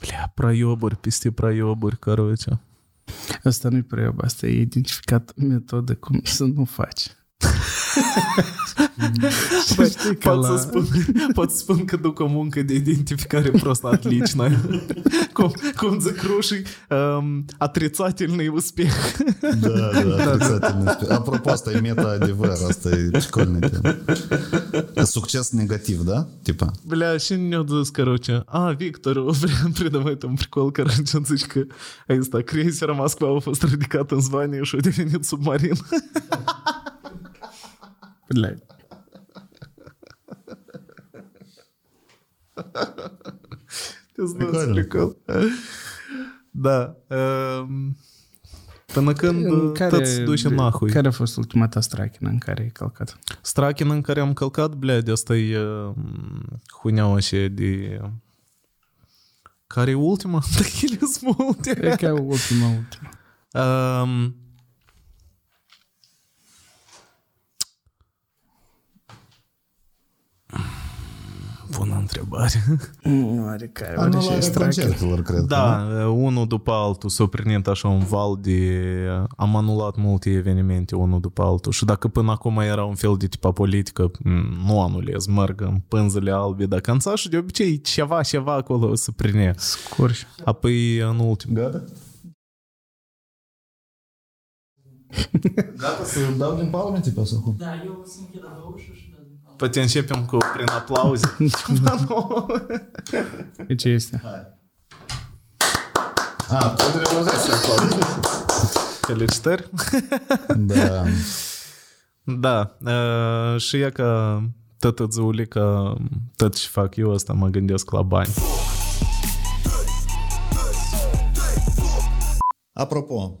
Ai, Bля, проебuri peste проебuri, короче. Asta nu-i proiab, asta e identificat metodă cum să nu faci. Băi, Știi că pot, la- să spun, pot să spun că duc o muncă de identificare просто отличная. cum, cum zic rușii, um, отрицательный успех. Да, да, отрицательный успех. Apropo, asta e meta-adevăr, asta e прикольная тема. Succes negativ, да? Типа? Бля, și ne-au zis, короче, a, Victor, vrem придавать un прикол, короче, он zice că ăsta, крейсера Москва a fost ridicat în zvanie și a devenit submarin. Блядь. Te знаю, Прикольно. прикол. Da. um, Până când În tot se duce nahui. Care a fost ultima ta strachină în care ai călcat? Strachin în care am călcat, blea, de asta e um, huneaua și de... Care e ultima? Da, ele sunt multe. E ca ultima, ultima. Um, Bună întrebare. Nu are care, oare și Anularea strachină. concertelor, cred că, Da, unul după altul s-a prinit așa un val de... Am anulat multe evenimente unul după altul și dacă până acum era un fel de tipa politică, m, nu anulez, merg în pânzele albe, dar canțașul de obicei ceva, ceva acolo se prine. Scurși. Apoi în ultim. Gata? Gata să dau din palme, tipa, sau cum? Da, eu o să închid ușa și dau din palmă. Poate începem cu prin aplauze. Ceva nou. E ce este? A, tu trebuie acolo. Felicitări. Da. Da, uh, și e că tot că tot ce fac eu asta mă gândesc la bani. Apropo, uh,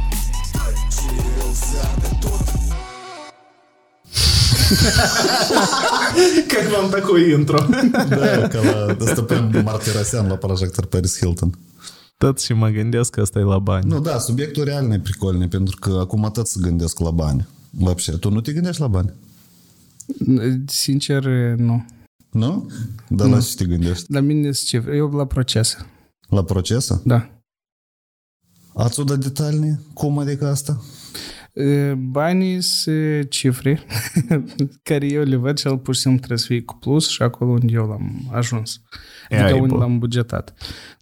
Как вам такое интро? Da, ca la Stăpân Martirosyan la Projector Paris Hilton. Tot și mă gândesc că asta e la bani. Nu, da, subiectul real e pricolne, pentru că acum atât se gândesc la bani. Вообще, tu nu te gândești la bani? Sincer, nu. Nu? Dar la ce te gândești? La mine sunt cifre. Eu la procese. La procesă? Da. Ați o dat detalii? Cum adică asta? E, Banii sunt cifre care eu le văd și el pur și simplu trebuie să fie cu plus și acolo unde eu l-am ajuns. Adică Ai, unde bă. l-am bugetat.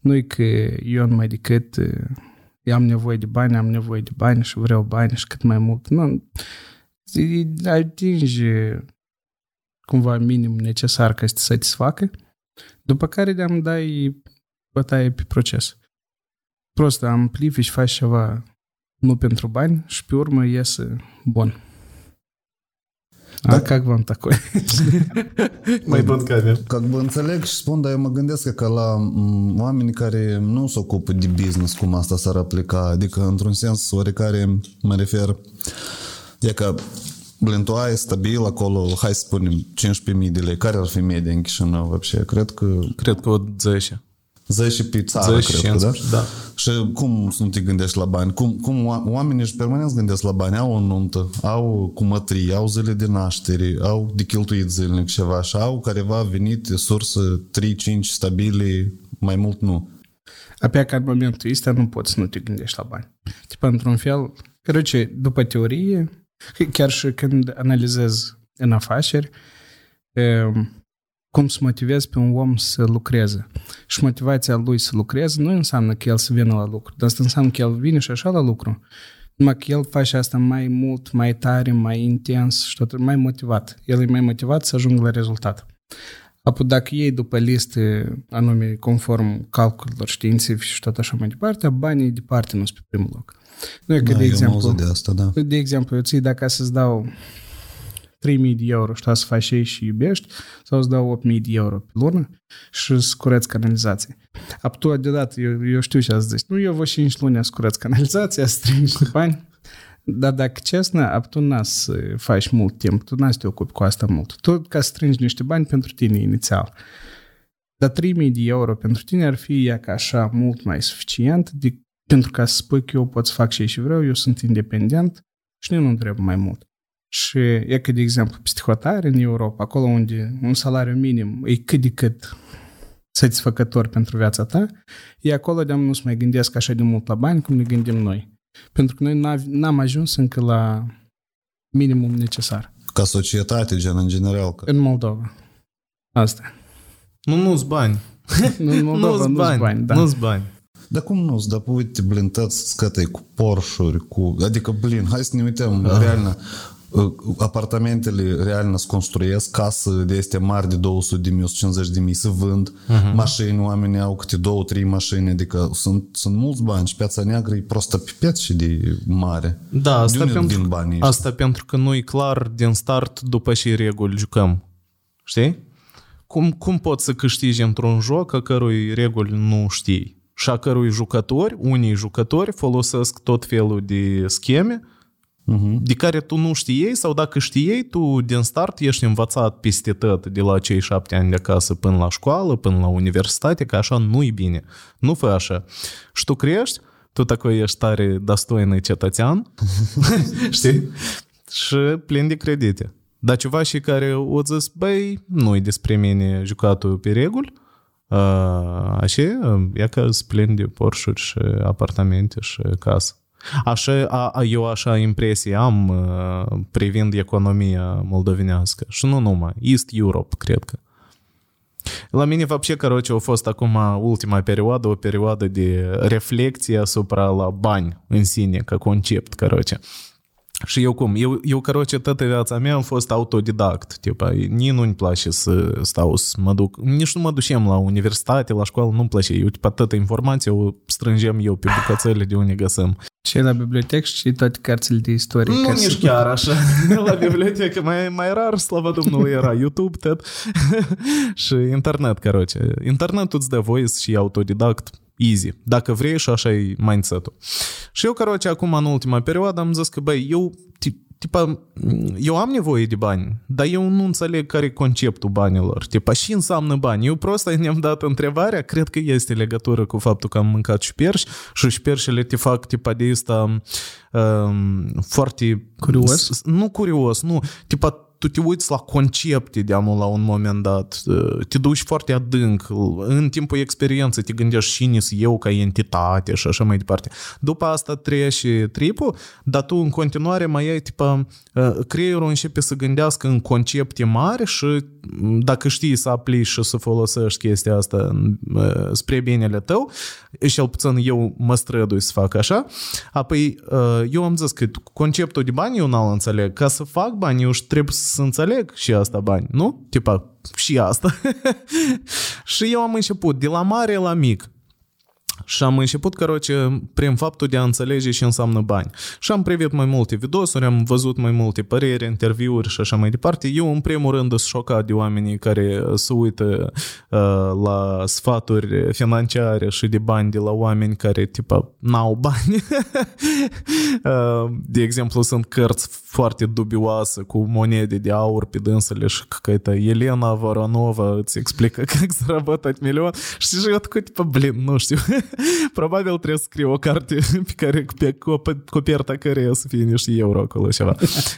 Nu e că eu numai decât e, eu am nevoie de bani, am nevoie de bani și vreau bani și cât mai mult. Nu, e- atinge cumva minim necesar ca să te satisfacă, după care le-am dai bătaie pe proces prost, amplifici, faci ceva nu pentru bani și pe urmă iese bun. Da, cum как вам такое? Mai bun camera. Ca бы înțeleg și spun, dar eu mă gândesc că la oamenii care nu se ocupă de business, cum asta s-ar aplica, adică într-un sens oricare mă refer, e că Блин, tu stabil acolo, hai să spunem, 15.000 de lei. Care ar fi media în Chișinău, вообще? Cred că... Cred că 10. Zăi și pe țară, cred și că, da? da? Și cum nu te gândești la bani? Cum, cum oamenii își permanent gândesc la bani? Au o nuntă, au cumătrii, au zile de naștere, au de cheltuit zilnic ceva și au careva venit sursă 3-5 stabile, mai mult nu. Apea că în momentul ăsta nu poți să nu te gândești la bani. Tipa, într-un fel, Cărăce, după teorie, chiar și când analizez în afaceri, ehm, cum să motivezi pe un om să lucreze. Și motivația lui să lucreze nu înseamnă că el să vină la lucru, dar asta înseamnă că el vine și așa la lucru. Numai că el face asta mai mult, mai tare, mai intens și tot, mai motivat. El e mai motivat să ajungă la rezultat. Apoi dacă iei după liste anume conform calculelor științifice și tot așa mai departe, banii departe nu sunt pe primul loc. Nu e că, Da, de eu am exemplu, auzit de asta, da. de exemplu, eu ții dacă să-ți dau 3.000 de euro și tu să faci ei și iubești, sau îți dau 8.000 de euro pe lună și să cureți canalizație. Ap tu deodată, eu, eu știu ce ați zis. Nu, eu vă 5 luni să cureți canalizația, să strâng niște bani. Dar dacă cesnă, ap tu n să faci mult timp, tu n să te ocupi cu asta mult. Tu ca să strângi niște bani pentru tine inițial. Dar 3.000 de euro pentru tine ar fi ea ca așa mult mai suficient de, pentru ca să spui că eu pot să fac ce și vreau, eu sunt independent și nu trebuie mai mult. Și e că, de exemplu, psihotare în Europa, acolo unde un salariu minim e cât de cât satisfăcător pentru viața ta, e acolo de nu se mai gândesc așa de mult la bani cum ne gândim noi. Pentru că noi n-av- n-am ajuns încă la minimum necesar. Ca societate, gen, în general. Că... În Moldova. Asta. Nu, nu-s bani. Nu, în Moldova Nu-s nu-s bani. bani, da. Nu-s bani. Dar cum nu? Dar uite, blin, tăți scătăi cu Porsche-uri, cu... Adică, blin, hai să ne uităm, da. realna, uh, apartamentele realna se construiesc, casă de este mari de 200 de mii, 150 de mii se vând, uh-huh. mașini, oamenii au câte două, trei mașini, adică sunt, sunt mulți bani și piața neagră e prostă pipet și de mare. Da, asta de unde pentru, vin banii ăștia? asta pentru că nu e clar din start după ce reguli jucăm. Știi? Cum, cum poți să câștigi într-un joc a cărui reguli nu știi? Și a cărui jucători, unii jucători folosesc tot felul de scheme Uh-huh. de care tu nu știei sau dacă știei, tu din start ești învățat peste tot de la cei șapte ani de acasă până la școală, până la universitate, că așa nu-i bine. Nu fă așa. Și tu crești, tu такой ești tare dostoiный cetățean, știi? Și plin de credite. Dar ceva și care o zis, băi, nu-i despre mine jucatul pe reguli, Uh, așa, e că sunt plin de Porsche și apartamente și casă. Așa, a, a, eu așa impresie am uh, privind economia moldovenească. Și nu numai. East Europe, cred că. La mine, вообще, короче, a fost acum ultima perioadă, o perioadă de reflexie asupra la bani în sine, ca concept, короче. și eu cum? Eu, eu căroce, toată viața mea am fost autodidact. Tipa, nici nu-mi place să stau să mă duc. Nici nu mă ducem la universitate, la școală, nu-mi place. Eu, tipa, toată informația o strângem eu pe bucățele de unde găsăm. Ce la bibliotecă și toate cărțile de istorie. Nu, nici să... chiar așa. la bibliotecă mai, mai rar, slavă Domnului, era YouTube, tot, și internet, căroce. Internetul îți dă voice și autodidact easy. Dacă vrei și așa e mindset-ul. Și eu, caroce, acum în ultima perioadă am zis că, băi, eu tipa, eu am nevoie de bani, dar eu nu înțeleg care e conceptul banilor. Tipa, și înseamnă bani? Eu prost ne-am dat întrebarea, cred că este legătură cu faptul că am mâncat șperși și șperșele te fac tipa de asta um, foarte... Curios? Nu curios, nu. Tipa, tu te uiți la concepte de amul la un moment dat, te duci foarte adânc, în timpul experienței te gândești cine sunt eu ca entitate și așa mai departe. După asta trece tripul, dar tu în continuare mai ai, tipa, creierul începe să gândească în concepte mari și dacă știi să aplici și să folosești chestia asta spre binele tău, cel puțin eu mă strădui să fac așa, apoi eu am zis că conceptul de bani eu n-al înțeleg. Ca să fac bani, eu trebuie să înțeleg și asta bani, nu? Tipa, și asta. și eu am început de la mare la mic. Și am început, короче, prin faptul de a înțelege ce înseamnă bani. Și am privit mai multe videosuri, am văzut mai multe păreri, interviuri și așa mai departe. Eu, în primul rând, sunt șocat de oamenii care se uită uh, la sfaturi financiare și de bani de la oameni care, tipa, n-au bani. uh, de exemplu, sunt cărți foarte dubioase cu monede de aur pe dânsele și какая-то Елена Voronova îți explică как заработать миллион. Și eu такой, tipa, blin, nu știu. Probabil trebuie să scriu o carte pe care pe cop- coperta care să fie niște euro acolo ceva.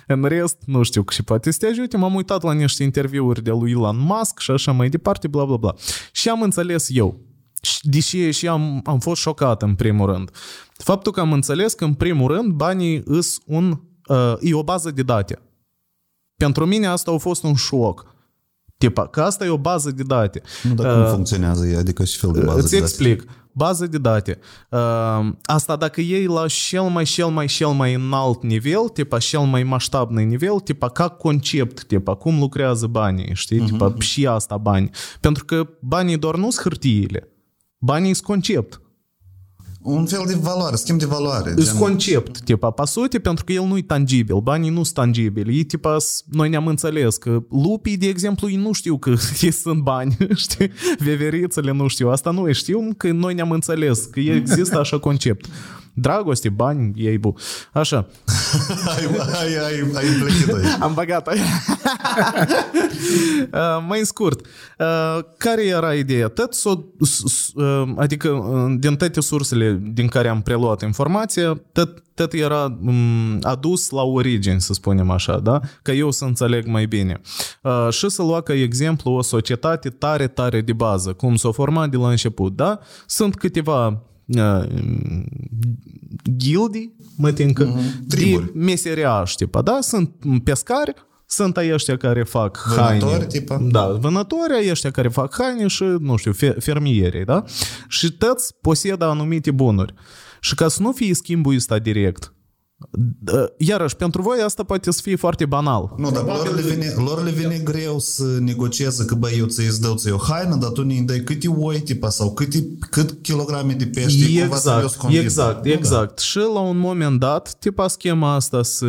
În rest, nu știu, și poate să te ajute. M-am uitat la niște interviuri de lui Elon Musk și așa mai departe, bla bla bla. Și am înțeles eu. Și Deși și am, am fost șocat în primul rând. Faptul că am înțeles că în primul rând banii îs un, uh, e o bază de date. Pentru mine asta a fost un șoc. Tipa, că asta e o bază de date. Nu, dar cum uh, funcționează ea? Adică și fel de bază Îți de explic. Bază de date. Uh, asta dacă iei la cel mai, cel mai, cel mai înalt nivel, tipa cel mai maștabnă nivel, tipa ca concept, tipa cum lucrează banii, știi? Uh-huh. Tipa mhm. și asta bani. Pentru că banii doar nu sunt hârtiile. Banii sunt concept. Un fel de valoare, schimb de valoare. Îs concept, tipa, pe sute, pentru că el nu e tangibil, banii nu sunt tangibili. Ei, tipa, s- noi ne-am înțeles că lupii, de exemplu, ei nu știu că ei sunt bani, știi? Veverițele nu știu, asta nu e, știu că noi ne-am înțeles, că există așa concept. Dragoste, bani, ei bu. Așa. ai, ai, ai, ai împletit aici. Am băgat uh, Mai scurt, uh, care era ideea? Tot s-o, s- s- uh, adică uh, din toate sursele din care am preluat informația, tot, tot era um, adus la origini, să spunem așa, da? Ca eu să înțeleg mai bine. Uh, și să lua ca exemplu o societate tare, tare de bază, cum s-a format de la început, da? Sunt câteva uh, gildii, mă tincă, mm-hmm. de Triburi. meseriași, tipa, da? Sunt pescari, sunt ai ăștia care fac Vânători, haine. tipa? Da, vânători, ai ăștia care fac haine și, nu știu, fe- fermierii, da? Și toți posedă anumite bunuri. Și ca să nu fie schimbul ăsta direct, d- iarăși, pentru voi asta poate să fie foarte banal. Nu, dar lor le, vine, lor le vine greu să negocieze că băi, eu ți-i dau ți o haină, dar tu ne dai câte oi, tipa, sau câte, cât kilograme de pește, cumva să eu Exact, convins. exact, Nu, exact. Și la un moment dat, tipa schema asta se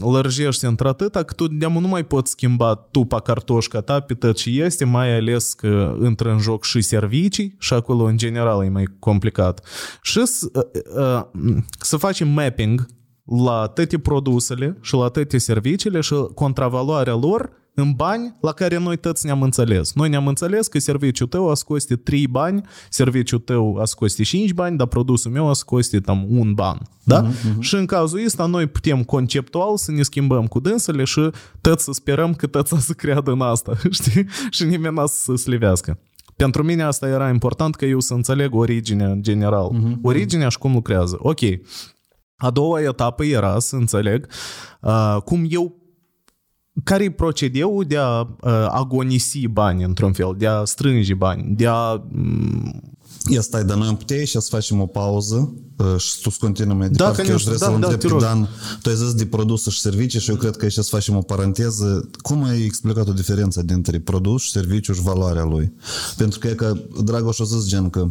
lărgește într-atâta că tu de nu mai poți schimba tu pe cartoșca ta pe tot ce este, mai ales că intră în joc și servicii și acolo în general e mai complicat. Și să, uh, să facem mapping la toate produsele și la toate serviciile și contravaloarea lor în bani la care noi toți ne-am înțeles. Noi ne-am înțeles că serviciul tău a să coste 3 bani, serviciul tău a să coste 5 bani, dar produsul meu a să coste tam un ban. Da? Uh-huh. Și în cazul ăsta noi putem conceptual să ne schimbăm cu dânsele și toți să sperăm că toți să creadă în asta, știi? Și nimeni n-a să se slivească. Pentru mine asta era important că eu să înțeleg originea în general. Uh-huh. Originea și cum lucrează. Ok. A doua etapă era să înțeleg uh, cum eu care e procedeul de a uh, agonisi bani într-un fel, de a strânge bani, de a... Ia stai, dar noi am putea ieși să facem o pauză uh, și tu să continui mai departe, da, că eu trebuie da, să-l da, întreb pe Dan. Tu ai zis de produse și servicii și eu cred că ieși să facem o paranteză. Cum ai explicat o diferență dintre produs și serviciu și valoarea lui? Pentru că, că Dragoș a zis gen că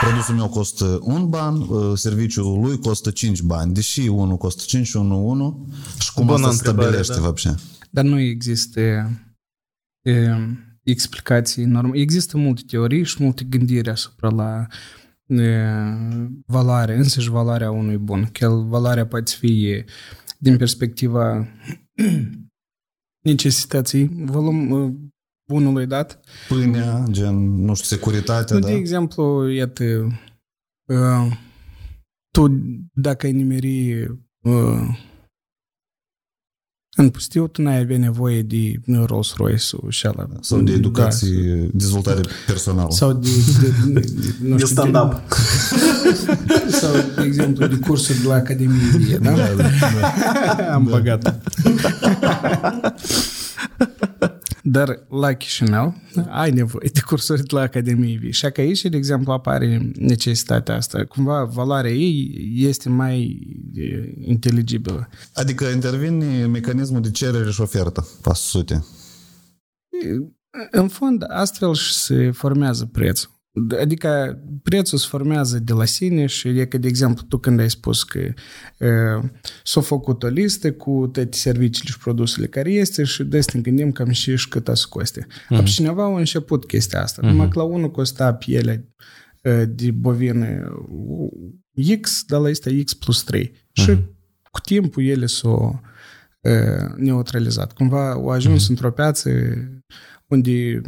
produsul meu costă un ban, uh, serviciul lui costă 5 bani, deși unul costă 5 și unul 1 și cum Bună asta stabilește, da. Dar nu există... E, explicații normale. Există multe teorii și multe gândiri asupra la e, valoare, însăși valoarea unui bun. Că el, valoarea poate fi din perspectiva necesității volum, e, bunului dat. Pâinea, gen, nu știu, securitatea, Nu, da? de exemplu, iată, uh, tu dacă ai nimeri uh, în pustiu, tu n-ai avea nevoie de Rolls Royce-ul și ala. Sau de educație, dezvoltare personală. Da, sau de, de, de, nu De știu, stand-up. De, sau, de exemplu, de cursuri de la Academie Vie, da? da, da. Am băgat. Dar la Chișinău ai nevoie de cursuri de la Academie Vie. Și că aici, de exemplu, apare necesitatea asta. Cumva, valoarea ei este mai e, inteligibilă. Adică intervine mecanismul de cerere și ofertă, pe sute. În fond, astfel și se formează prețul. Adică prețul se formează de la sine și e că, de exemplu, tu când ai spus că uh, s-a făcut o listă cu toate serviciile și produsele care este și de să ne gândim cam și, și cât să coste. Mm-hmm. Cineva a început chestia asta. Mm-hmm. Numai că la unul costa pielea uh, de bovine X, dar la este X plus 3. Mm-hmm. Și cu timpul ele s-au uh, neutralizat. Cumva au ajuns mm-hmm. într-o piață unde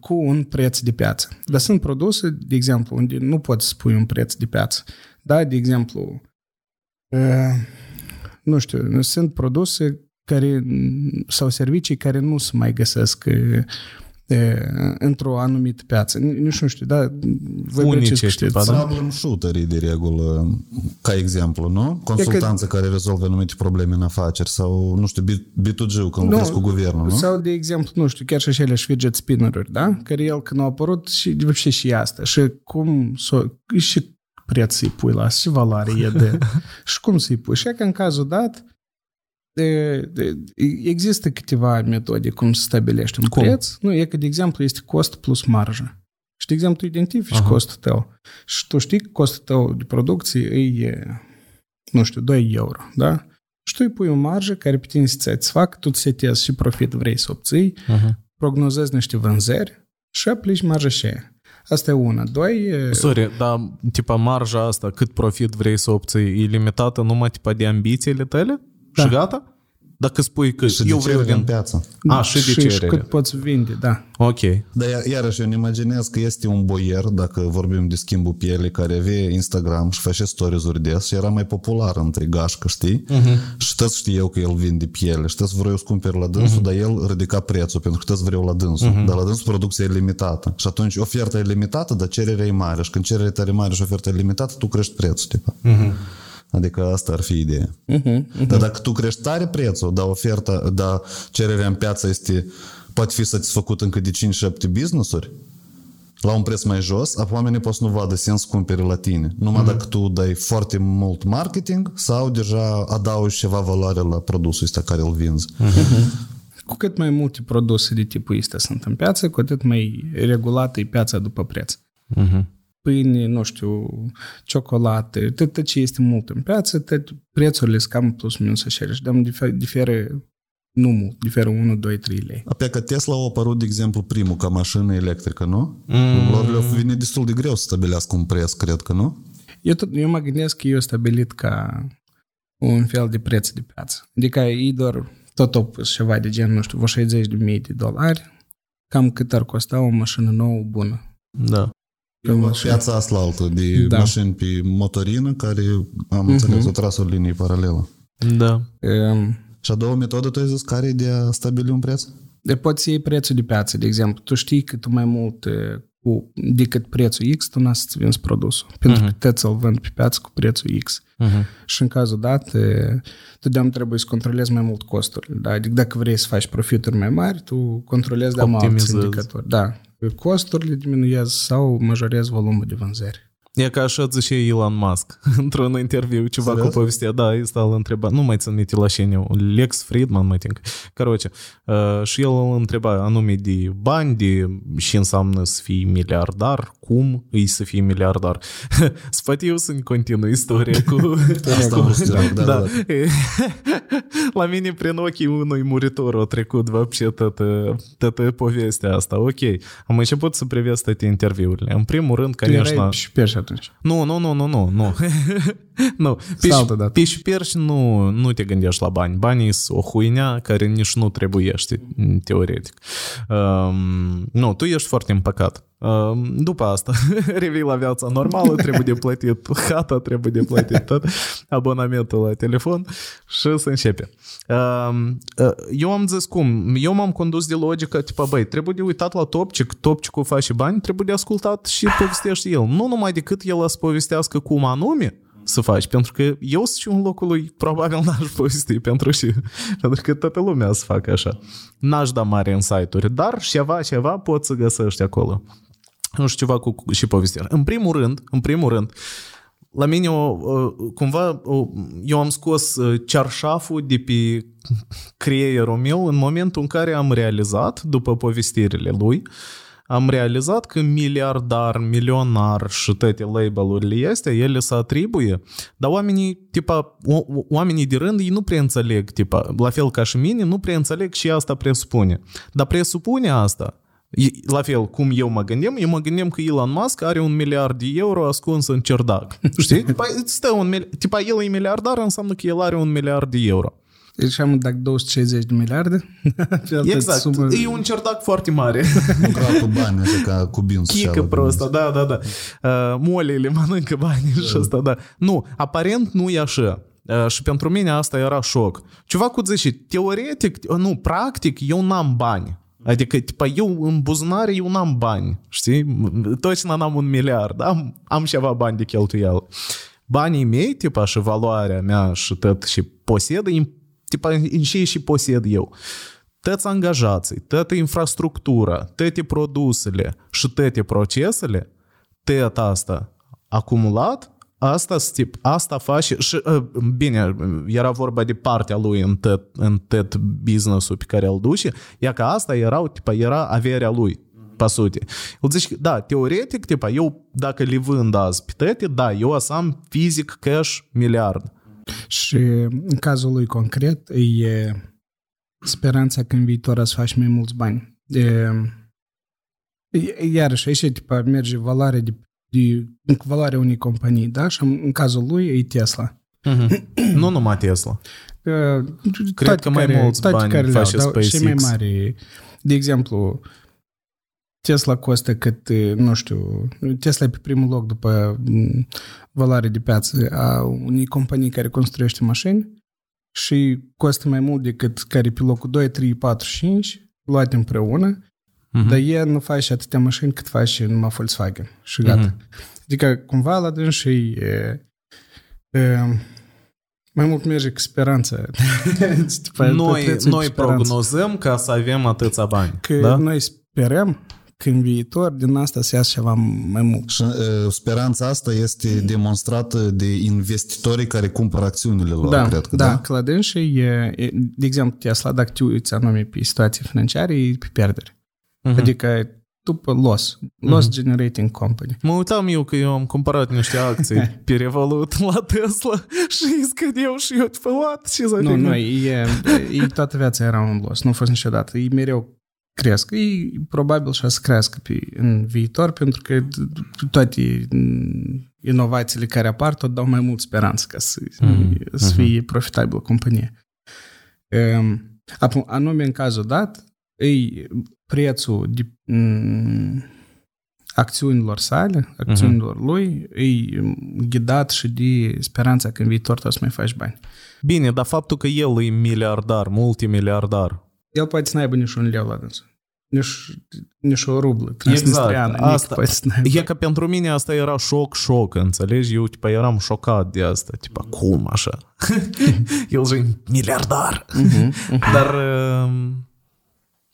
cu un preț de piață. Dar sunt produse, de exemplu, unde nu poți spui un preț de piață. Da, de exemplu, uh, nu știu, sunt produse care sau servicii care nu se mai găsesc uh, e, într-o anumită piață. Nici nu știu, da? Voi Unice, precis știți. tipa, da? Problem shooterii, de regulă, ca exemplu, nu? Consultanță care rezolvă anumite probleme în afaceri sau, nu știu, B2G, când lucrezi cu guvernul, nu? Sau, de exemplu, nu știu, chiar și acele fidget spinner-uri, da? Care el când au apărut și, de și, și asta. Și cum s-o, și preț să-i pui la, și valoare e de... și cum să-i pui. Și e că în cazul dat, de, de, există câteva metode cum să stabilești un Cum? preț. Nu, e că, de exemplu, este cost plus marjă. Și, de exemplu, tu identifici Aha. costul tău. Și tu știi că costul tău de producție e, nu știu, 2 euro, da? Și tu îi pui o marjă care pe tine să-ți satisfacă, tu îți setezi și profit vrei să obții, Uh-huh. prognozezi niște vânzări și aplici marja și aia. Asta e una. Doi, e- Sorry, dar tipa marja asta, cât profit vrei să obții, e limitată numai tipa de ambițiile tale? Da. Și gata? Dacă spui că Și eu de vreau cerere în din... piață. A, și de și, și cerere. cât poți vinde, da. Ok. Dar iar- iarăși eu îmi imaginez că este un boier, dacă vorbim de schimbul pielii, care avea Instagram și face stories-uri des și era mai popular între gașcă, știi? Uh-huh. Și toți știau că el vinde piele și toți vreau să cumperi la dânsul, uh-huh. dar el ridica prețul pentru că toți vreau la dânsul. Uh-huh. Dar la dânsul producția e limitată. Și atunci oferta e limitată, dar cererea e mare. Și când cererea e tare mare și oferta e limitată, tu crești prețul, tipa. Uh-huh. Adică asta ar fi ideea. Uh-huh. Dar dacă tu crești tare prețul, dar oferta, dar cererea în piață este, poate fi satisfăcut încă de 5-7 business-uri, la un preț mai jos, apoi oamenii pot să nu vadă sens să cumpere la tine. Numai mm-hmm. dacă tu dai foarte mult marketing sau deja adaugi ceva valoare la produsul ăsta care îl vinzi. Mm-hmm. Cu cât mai multe produse de tipul ăsta sunt în piață, cu atât mai regulată e piața după preț. Uh-huh. Pâine, nu știu, ciocolate, tot tot ce este mult în piață, tot prețurile sunt cam plus minus aceleași. Dar difer- diferă nu mult, diferă 1, 2, 3 lei. Apoi că Tesla a apărut, de exemplu, primul ca mașină electrică, nu? Mm. Lor le vine destul de greu să stabilească un preț, cred că, nu? Eu, tot, eu mă gândesc că eu stabilit ca un fel de preț de piață. Adică ei doar tot au pus ceva de gen, nu știu, vreo 60 de mii de dolari, cam cât ar costa o mașină nouă bună. Da. Pe mașină. Piața asta altă de Da. da. mașini pe motorină care, am uh-huh. înțeles, o tras o linie paralelă. Da. Um, Și a doua metodă, tu ai zis, care e de a stabili un preț? de poți să iei prețul de piață, de exemplu. Tu știi că tu mai mult eh, cu, decât prețul X, tu n-ai să-ți vinzi produsul. Pentru că te ți-l vând pe piață cu prețul X. Uh-huh. Și în cazul dat, eh, tu de trebuie să controlezi mai mult costurile. Da? Adică dacă vrei să faci profituri mai mari, tu controlezi de alți Optimizezi. indicatori. Da. Costurile diminuează sau majorezi volumul de vânzări. E ca așa zice Elon Musk într-un interviu, ceva Serios? cu povestea, da, îi stau întreba, nu mai țin minte la șeniu, Lex Friedman, mai think. Короче, uh, și el îl întreba anume de bani, de ce înseamnă să fii miliardar, cum îi să fii miliardar. Sfatiu să-mi continui istoria cu... Asta am vrut să zic, da, da, da. La mine prin ochii unui muritor a trecut вообще toată, toată povestea asta. Ok, am început să privesc toate interviurile. În primul rând, Tu конечно... erai și perși atunci. Nu, nu, nu, nu, nu, nu. nu. Pe, altă dată. pe șperși nu, nu te gândești la bani. Banii sunt o huinea care nici nu trebuiește, teoretic. Um, nu, tu ești foarte împăcat. Um, după asta, revii la viața normală, trebuie de plătit hata, trebuie de plătit tot, abonamentul la telefon și să începe. Um, uh, eu am zis cum, eu m-am condus de logică, tipa, băi, trebuie de uitat la Topcic, Topcicul face bani, trebuie de ascultat și povestește el. Nu numai decât el să povestească cum anume, să faci, pentru că eu sunt și în locul lui, probabil n-aș povesti pentru și pentru că toată lumea să facă așa. N-aș da mare insight-uri, dar ceva, ceva poți să găsești acolo. Nu știu, ceva cu, cu și povestea. În primul rând, în primul rând, la mine, o, o, cumva, o, eu am scos uh, cearșaful de pe creierul meu în momentul în care am realizat, după povestirile lui, am realizat că miliardar, milionar și toate label-urile astea, ele se atribuie, dar oamenii, tipa, o- o- oamenii de rând, ei nu prea înțeleg, tipa, la fel ca și mine, nu prea înțeleg și asta presupune. Dar presupune asta, E- la fel cum eu mă gândim, eu mă gândim că Elon Musk are un miliard de euro ascuns în cerdac. Știi? Păi, stă un mil... Tipa, el e miliardar, înseamnă că el are un miliard de euro. Deci am dacă 260 de miliarde, pe altă Exact. sumă- E un cerdac foarte mare. Nu gratul bani, așa ca cubin. Chică prostă, da, da, da. Uh, molele mănâncă banii și asta, da. Nu, aparent nu e așa. Uh, și pentru mine asta era șoc. Ceva cu zici, teoretic, uh, nu, practic, eu n-am bani. Adică, tipa, eu în buzunare, eu n-am bani, știi? Toți n-am un miliard, am, am ceva bani de cheltuială. Banii mei, tipa, și valoarea mea și tot și posedă, tipa, în ce și posed eu. Tăți angajații, tătă infrastructura, tăte produsele și tăte procesele, tăt asta acumulat, asta, tip, asta face și, uh, bine, era vorba de partea lui în tot, în tot business-ul pe care îl duce, ea că asta erau, tipa, era averea lui, pe sute. El zice, da, teoretic, tipa, eu dacă le vând azi pe toate, da, eu o să am fizic cash miliard. Și în cazul lui concret, e speranța că în viitor să faci mai mulți bani. E, e- iarăși, aici tipa, merge valoarea de, de valoarea unei companii, da? Și în în cazul lui e Tesla. nu numai Tesla. Uh, Cred toate că mai care, mulți toate bani care le-au, face dar cei mai SpaceX. mari, de exemplu, Tesla costă cât, nu știu, Tesla e pe primul loc după m, valoare de piață a unei companii care construiește mașini și costă mai mult decât care e pe locul 2, 3, 4, 5 luate împreună, Mhm. dar el nu face atâtea mașini cât face numai Volkswagen și gata. Mhm. Adică cumva la dâns și e, e, mai mult merge cu speranță. Tipa, Noi, petrețe cu noi speranță. prognozăm ca să avem atâția bani. Că da? noi sperăm că în viitor din asta să iasă ceva mai mult. Și uh, speranța asta este demonstrată de investitorii care cumpără acțiunile lor, Da, cred că, da, da? că la dâns și e, e, de exemplu, Tesla, dacă te uiți anume pe situații financiare, e pe pierdere. Mhm. Adică după loss, loss generating company. Mă uitam eu că eu am cumpărat niște acții pe Revolut la Tesla și îi scădeau și eu pe what? Ce să Nu, nu, e, e toată viața era un loss, nu a fost niciodată. E mereu cresc. E probabil și o să crească pe, în viitor, pentru că toate mm, inovațiile care apar tot dau mai mult speranță ca să, Mhm, să fie profitabilă companie. Um, Acum, anume în cazul dat, e prețul de, m, acțiunilor sale, acțiunilor lui, e ghidat și de speranța că în viitor tu o să mai faci bani. Bine, dar faptul că el e miliardar, multimiliardar, El poate să n-aibă nici un leu la dânsul. Nici, nici o rublă transnistreană. Exact, nici asta- poate să n-aibă. E că pentru mine asta era șoc, șoc, înțelegi? Eu, tipa, eram șocat de asta. Tipa, cum așa? El e miliardar. Dar, um,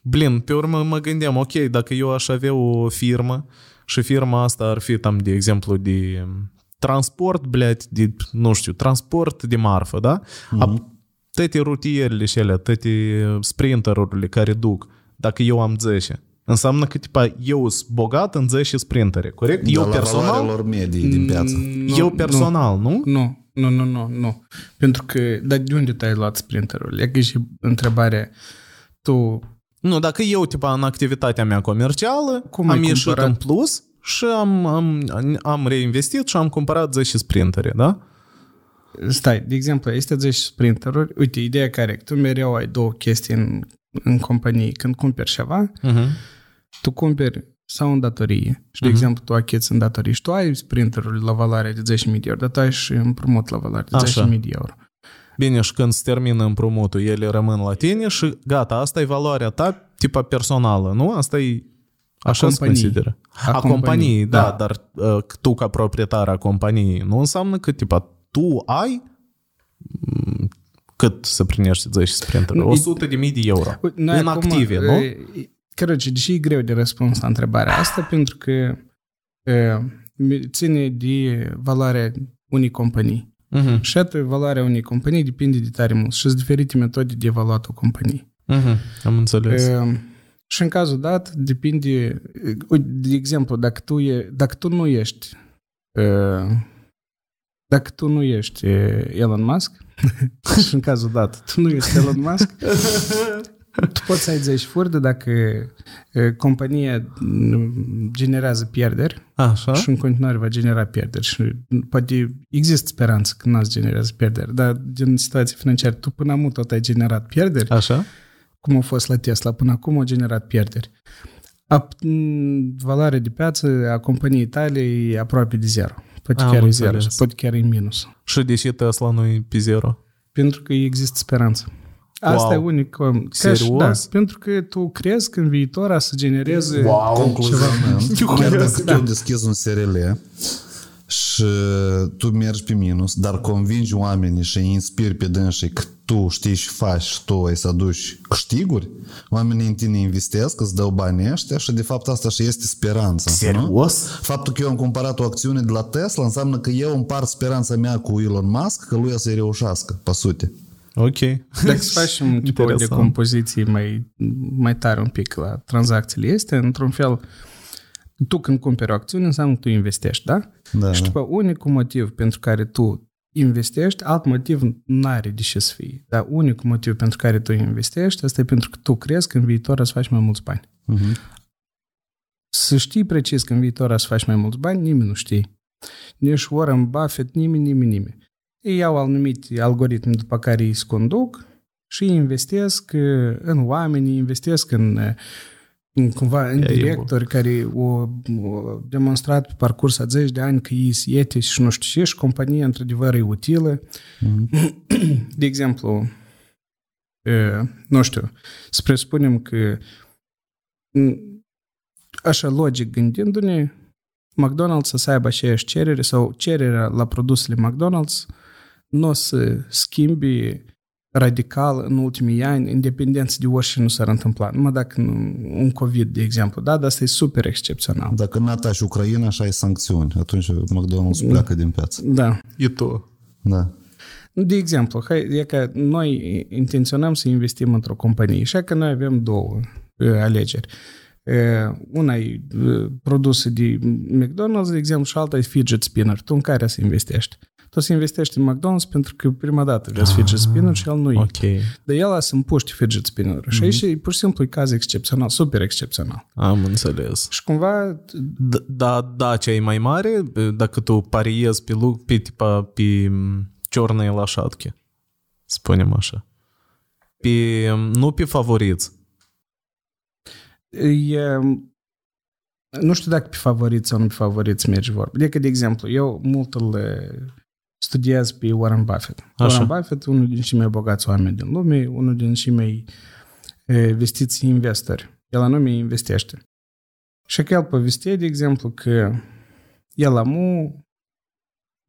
blin, pe urmă mă gândeam, ok, dacă eu aș avea o firmă și firma asta ar fi, tam, de exemplu, de um, transport, blядь, de, nu știu, transport de marfă, da? A, toate rutierele și alea, toate sprinterurile care duc, dacă eu am 10, înseamnă că, tipa, eu sunt bogat în 10 sprintere, corect? eu Dar la personal, valoarea lor medii din piață. Nu, eu personal, nu? Nu, nu, nu, nu, nu. Pentru că, dar de unde te-ai luat sprinterul? E că e și întrebarea, tu nu, dacă eu, tipa, în activitatea mea comercială, Cum am ai ieșit cumpărat? în plus și am, am, am reinvestit și am cumpărat 10 sprintere, da? Stai, de exemplu, este 10 sprinteruri. Uite, ideea care tu mereu ai două chestii în, în companie. Când cumperi ceva, Uh-huh. tu cumperi sau în datorie. Și, de exemplu, tu achiți în datorie și tu ai sprinterul la valoare de 10.000 de euro, dar tu ai și împrumut la valoare de Așa. 10.000 de euro. Bine, și când se termină împrumutul, ele rămân la tine și gata, asta e valoarea ta, tipa personală, nu? Asta e așa se companiei. consideră. A A, companiei, companiei, da, da. dar uh, tu ca proprietar a companiei nu înseamnă că, tipa, tu ai mm, cât să primești 10 sprinteri? Nu, 100 de mii de euro. Uite, noi în acum, active, nu? e, e- Corect, deși e greu de răspuns la întrebarea asta, pentru că e, ține de valoarea unei companii. Uh-huh. Și atât valoarea unei companii depinde de tare mult și sunt diferite metode de evaluat o companie. Uh-huh. Am înțeles. E, și în cazul dat, depinde, e, uite, de exemplu, dacă tu, e, dacă tu nu ești e, dacă tu nu ești e, Elon Musk, și în cazul dat, tu nu ești Elon Musk, tu poți să ai 10 furde dacă e, compania m, generează pierderi Așa? și în continuare va genera pierderi și poate există speranță că n-ați generează pierderi, dar din situație financiară tu până acum tot ai generat pierderi, Așa? cum a fost la Tesla, până acum a generat pierderi. A, m, valoarea de piață a companiei tale e aproape de zero. Poate Am chiar e înțeles. zero, și poate chiar e minus. Și de ce Tesla nu e pe zero? Pentru că există speranță. Asta Wow. e unic. um, Serios? Da, pentru că tu crezi că în viitor a să genereze... Concluzionând, ceva. chiar dacă Da. tu deschizi un SRL și tu mergi pe minus, dar convingi oamenii și îi inspiri pe dânsii că tu știi și faci și tu ai să aduci câștiguri, oamenii în tine investesc, îți dau banii ăștia și de fapt asta și este speranța. Nu? Serios? Faptul că eu am cumpărat o acțiune de la Tesla înseamnă că eu împart speranța mea cu Elon Musk că lui o să-i reușească, pe sute. Ok. Dacă să facem tipo o Interesant. decompoziție mai, mai tare un pic la tranzacțiile este, într-un fel, tu când cumperi o acțiune înseamnă că tu investești, da? Da, și da. după unicul motiv pentru care tu investești, alt motiv nu are de ce să fie. Dar unicul motiv pentru care tu investești, asta e pentru că tu crezi că în viitor o să faci mai mulți bani. Mhm. Să știi precis că în viitor o să faci mai mulți bani, nimeni nu știe. Nici Warren Buffett, nimeni, nimeni, nimeni. Ei iau anumite algoritmi după care îi se conduc și investesc uh, în oameni, investesc în, uh, în cumva în Ia e directori care au au demonstrat pe parcurs a 10 de ani că ei sunt etici și nu știu ce și compania într-adevăr e utilă. De exemplu, uh, nu știu, să presupunem că m, așa logic gândindu-ne, McDonald's să aibă aceeași cerere sau cererea la produsele McDonald's nu o să schimbi radical în ultimii ani, independență de orice nu s-ar întâmpla. Numai dacă nu, un COVID, de exemplu, da, dar asta e super excepțional. Dacă nu atași Ucraina, așa ai sancțiuni. Atunci McDonald's pleacă din piață. Da. E tu. Da. De exemplu, hai, e că noi intenționăm să investim într-o companie, așa că noi avem două uh, alegeri. Uh, una e uh, produse de McDonald's, de exemplu, și alta e fidget spinner. Tu în care să investești? Tu să investești în McDonald's pentru că prima dată vezi fidget spinner și el nu e. Ok. Dar el a să împuști fidget spinner. Și aici e pur și simplu e caz excepțional, super excepțional. Am înțeles. Și cumva D- Da, da, ce e mai mare, dacă tu pariezi pe, lu- pe, tipa, pe m, ciornei лошадки, spunem așa. Pe, nu pe favoriți. e, nu știu dacă pe favoriți sau nu pe favoriți merge vorba. Adică, de exemplu, eu mult îl eh, studiez pe Warren Buffett. Așa. Warren Buffett, unul din cei mai bogați oameni din lume, unul din cei mai eh, vestiți investori. El anume investește. Și că el povestea, de exemplu, că el amu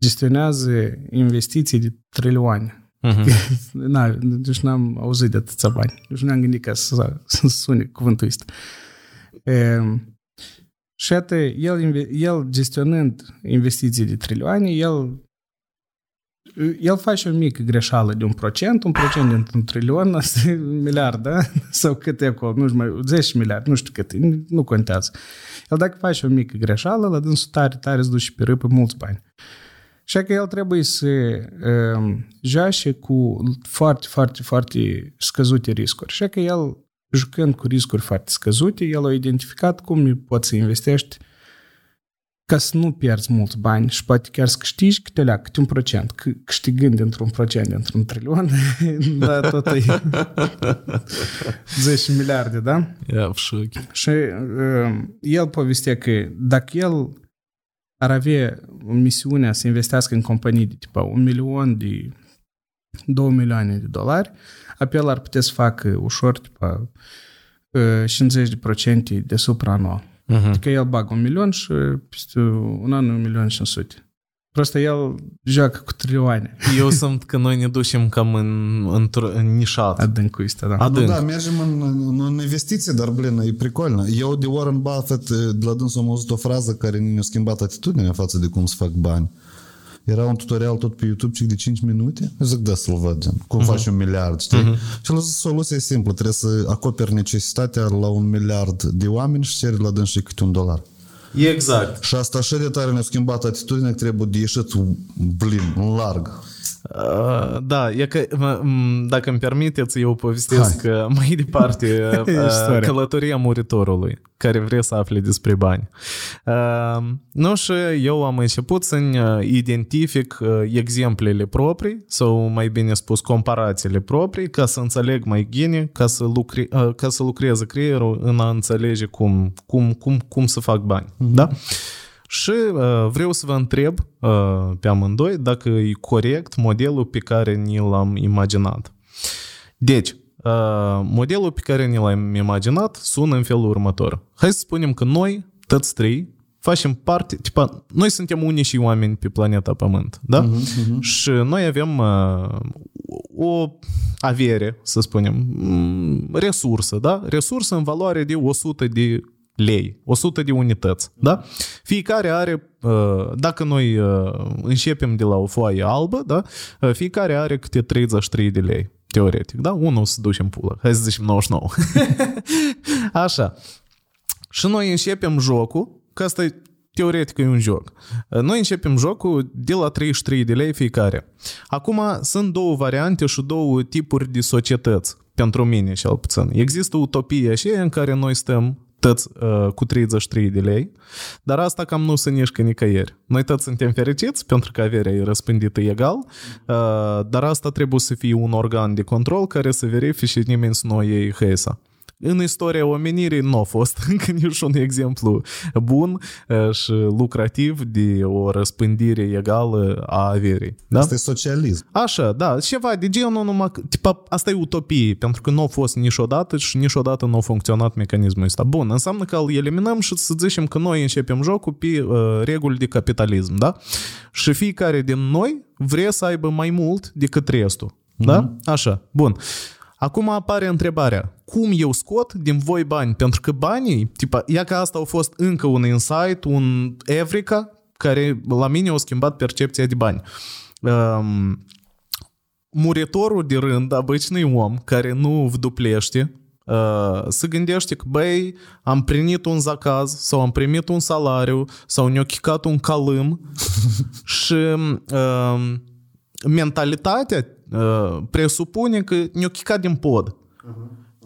gestionează investiții de trilioane. Mhm. Na, deci n-am auzit de atâția bani. Deci nu am gândit ca să, să sune cuvântul ăsta. E, și iată, el, inve- el gestionând investiții de trilioane, el el face o mică greșeală de un procent, un procent dintr-un trilion, asta e un miliard, da? Sau cât e acolo, nu știu mai, 10 miliarde, nu știu cât, e, nu contează. El dacă face o mică greșeală, la dânsul tare, tare îți duce pe râpă mulți bani. Și că el trebuie să um, joace cu foarte, foarte, foarte scăzute riscuri. Și că el, jucând cu riscuri foarte scăzute, el a identificat cum poți să investești ca să nu pierzi mulți bani și poate chiar să câștigi câte lea, câte un procent. C- câștigând dintr-un procent, dintr-un trilion, da, tot e 10 miliarde, da? Ia в șochi. Și uh, el povestea că dacă el ar avea misiunea să investească în companii de tipa un milion de 2 milioane de dolari, apoi el ar putea să facă ușor tipa uh, 50% de supraanual. Mhm. Adică el bagă un milion și peste un an un milion și 500. Просто el joacă cu trilioane Eu sunt că noi ne ducem cam în, într- în nișat. adânc cu ăsta, da. Adânc. Nu, da, mergem în, în, în investiție, dar, blin, e pricolnă. Eu de Warren Buffett, de la dânsul am auzit o frază care ne-a schimbat atitudinea față de cum să fac bani. Era un tutorial tot pe YouTube cic de 5 minute. Eu zic, da, să-l văd, gen. Cum uh-huh. faci un miliard, știi? Uh-huh. Și el a zis, soluția e simplă. Trebuie să acoperi necesitatea la un miliard de oameni și ceri la dânsii câte un dolar. Exact. Și asta așa de tare ne-a schimbat atitudinea că trebuie de ieșit, blin, în larg. Uh, da, e că, m- m- dacă îmi permiteți, eu povestesc uh, mai departe uh, Istoria. călătoria muritorului, care vrea să afle despre bani. Uh, Nu și eu am început să identific uh, exemplele proprii, sau mai bine spus comparațiile proprii, ca să înțeleg mai bine, ca să, lucre, uh, ca să lucreze creierul în a înțelege cum, cum, cum, cum să fac bani. Da? Și uh, vreau să vă întreb uh, pe amândoi dacă e corect modelul pe care ni l-am imaginat. Deci, uh, modelul pe care ne l-am imaginat sună în felul următor. Hai să spunem că noi, toți trei, facem parte, tipa, noi suntem unii și oameni pe planeta Pământ, da? Uh-huh, uh-huh. Și noi avem uh, o avere, să spunem, mm, resursă, da? Resursă în valoare de 100 de lei, 100 de unități, da? Fiecare are, uh, dacă noi uh, începem de la o foaie albă, da? Uh, fiecare are câte 33 de lei, teoretic, da? Unul să ducem pulă, hai să zicem 99. Așa. Și noi începem jocul, că asta e teoretic e un joc. Noi începem jocul de la 33 de lei fiecare. Acum sunt două variante și două tipuri de societăți, pentru mine cel puțin. Există utopia și în care noi stăm toți uh, cu 33 de lei, dar asta cam nu se nișcă nicăieri. Noi toți suntem fericiți pentru că averea e răspândită egal, uh, dar asta trebuie să fie un organ de control care să verifice nimeni să nu iei hesa în istoria omenirii nu a fost încă niciun exemplu bun și lucrativ de o răspândire egală a averii. Da? Asta e socialism. Așa, da, ceva de genul numai, tipa, asta e utopie, pentru că nu a fost niciodată și niciodată nu a funcționat mecanismul ăsta. Bun, înseamnă că îl eliminăm și să zicem că noi începem jocul pe uh, reguli de capitalism, da? Și fiecare din noi vrea să aibă mai mult decât restul. Da? Mm-hmm. Așa, bun. Acum apare întrebarea, cum eu scot din voi bani? Pentru că banii, tipa, ia că asta a fost încă un insight, un Evrica, care la mine a schimbat percepția de bani. Um, muritorul de rând, obicei om, care nu vduplește, uh, se gândește că, băi, am primit un zacaz sau am primit un salariu sau ne-a chicat un calâm și uh, mentalitatea uh, presupune că ne-a chicat din pod.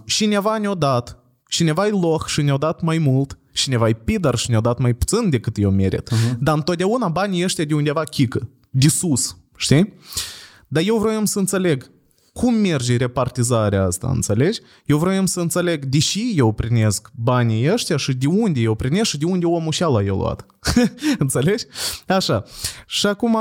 Uh-huh. Cineva ne-a dat, cineva e loc și ne-a dat mai mult, cineva e pidar și ne-a dat mai puțin decât eu merit. Uh-huh. Dar întotdeauna banii ăștia de undeva chică, de sus, știi? Dar eu vreau să înțeleg cum merge repartizarea asta, înțelegi? Eu vreau să înțeleg deși eu primesc banii ăștia și de unde eu primesc și de unde omul și l-a luat. înțelegi? Așa. Și acum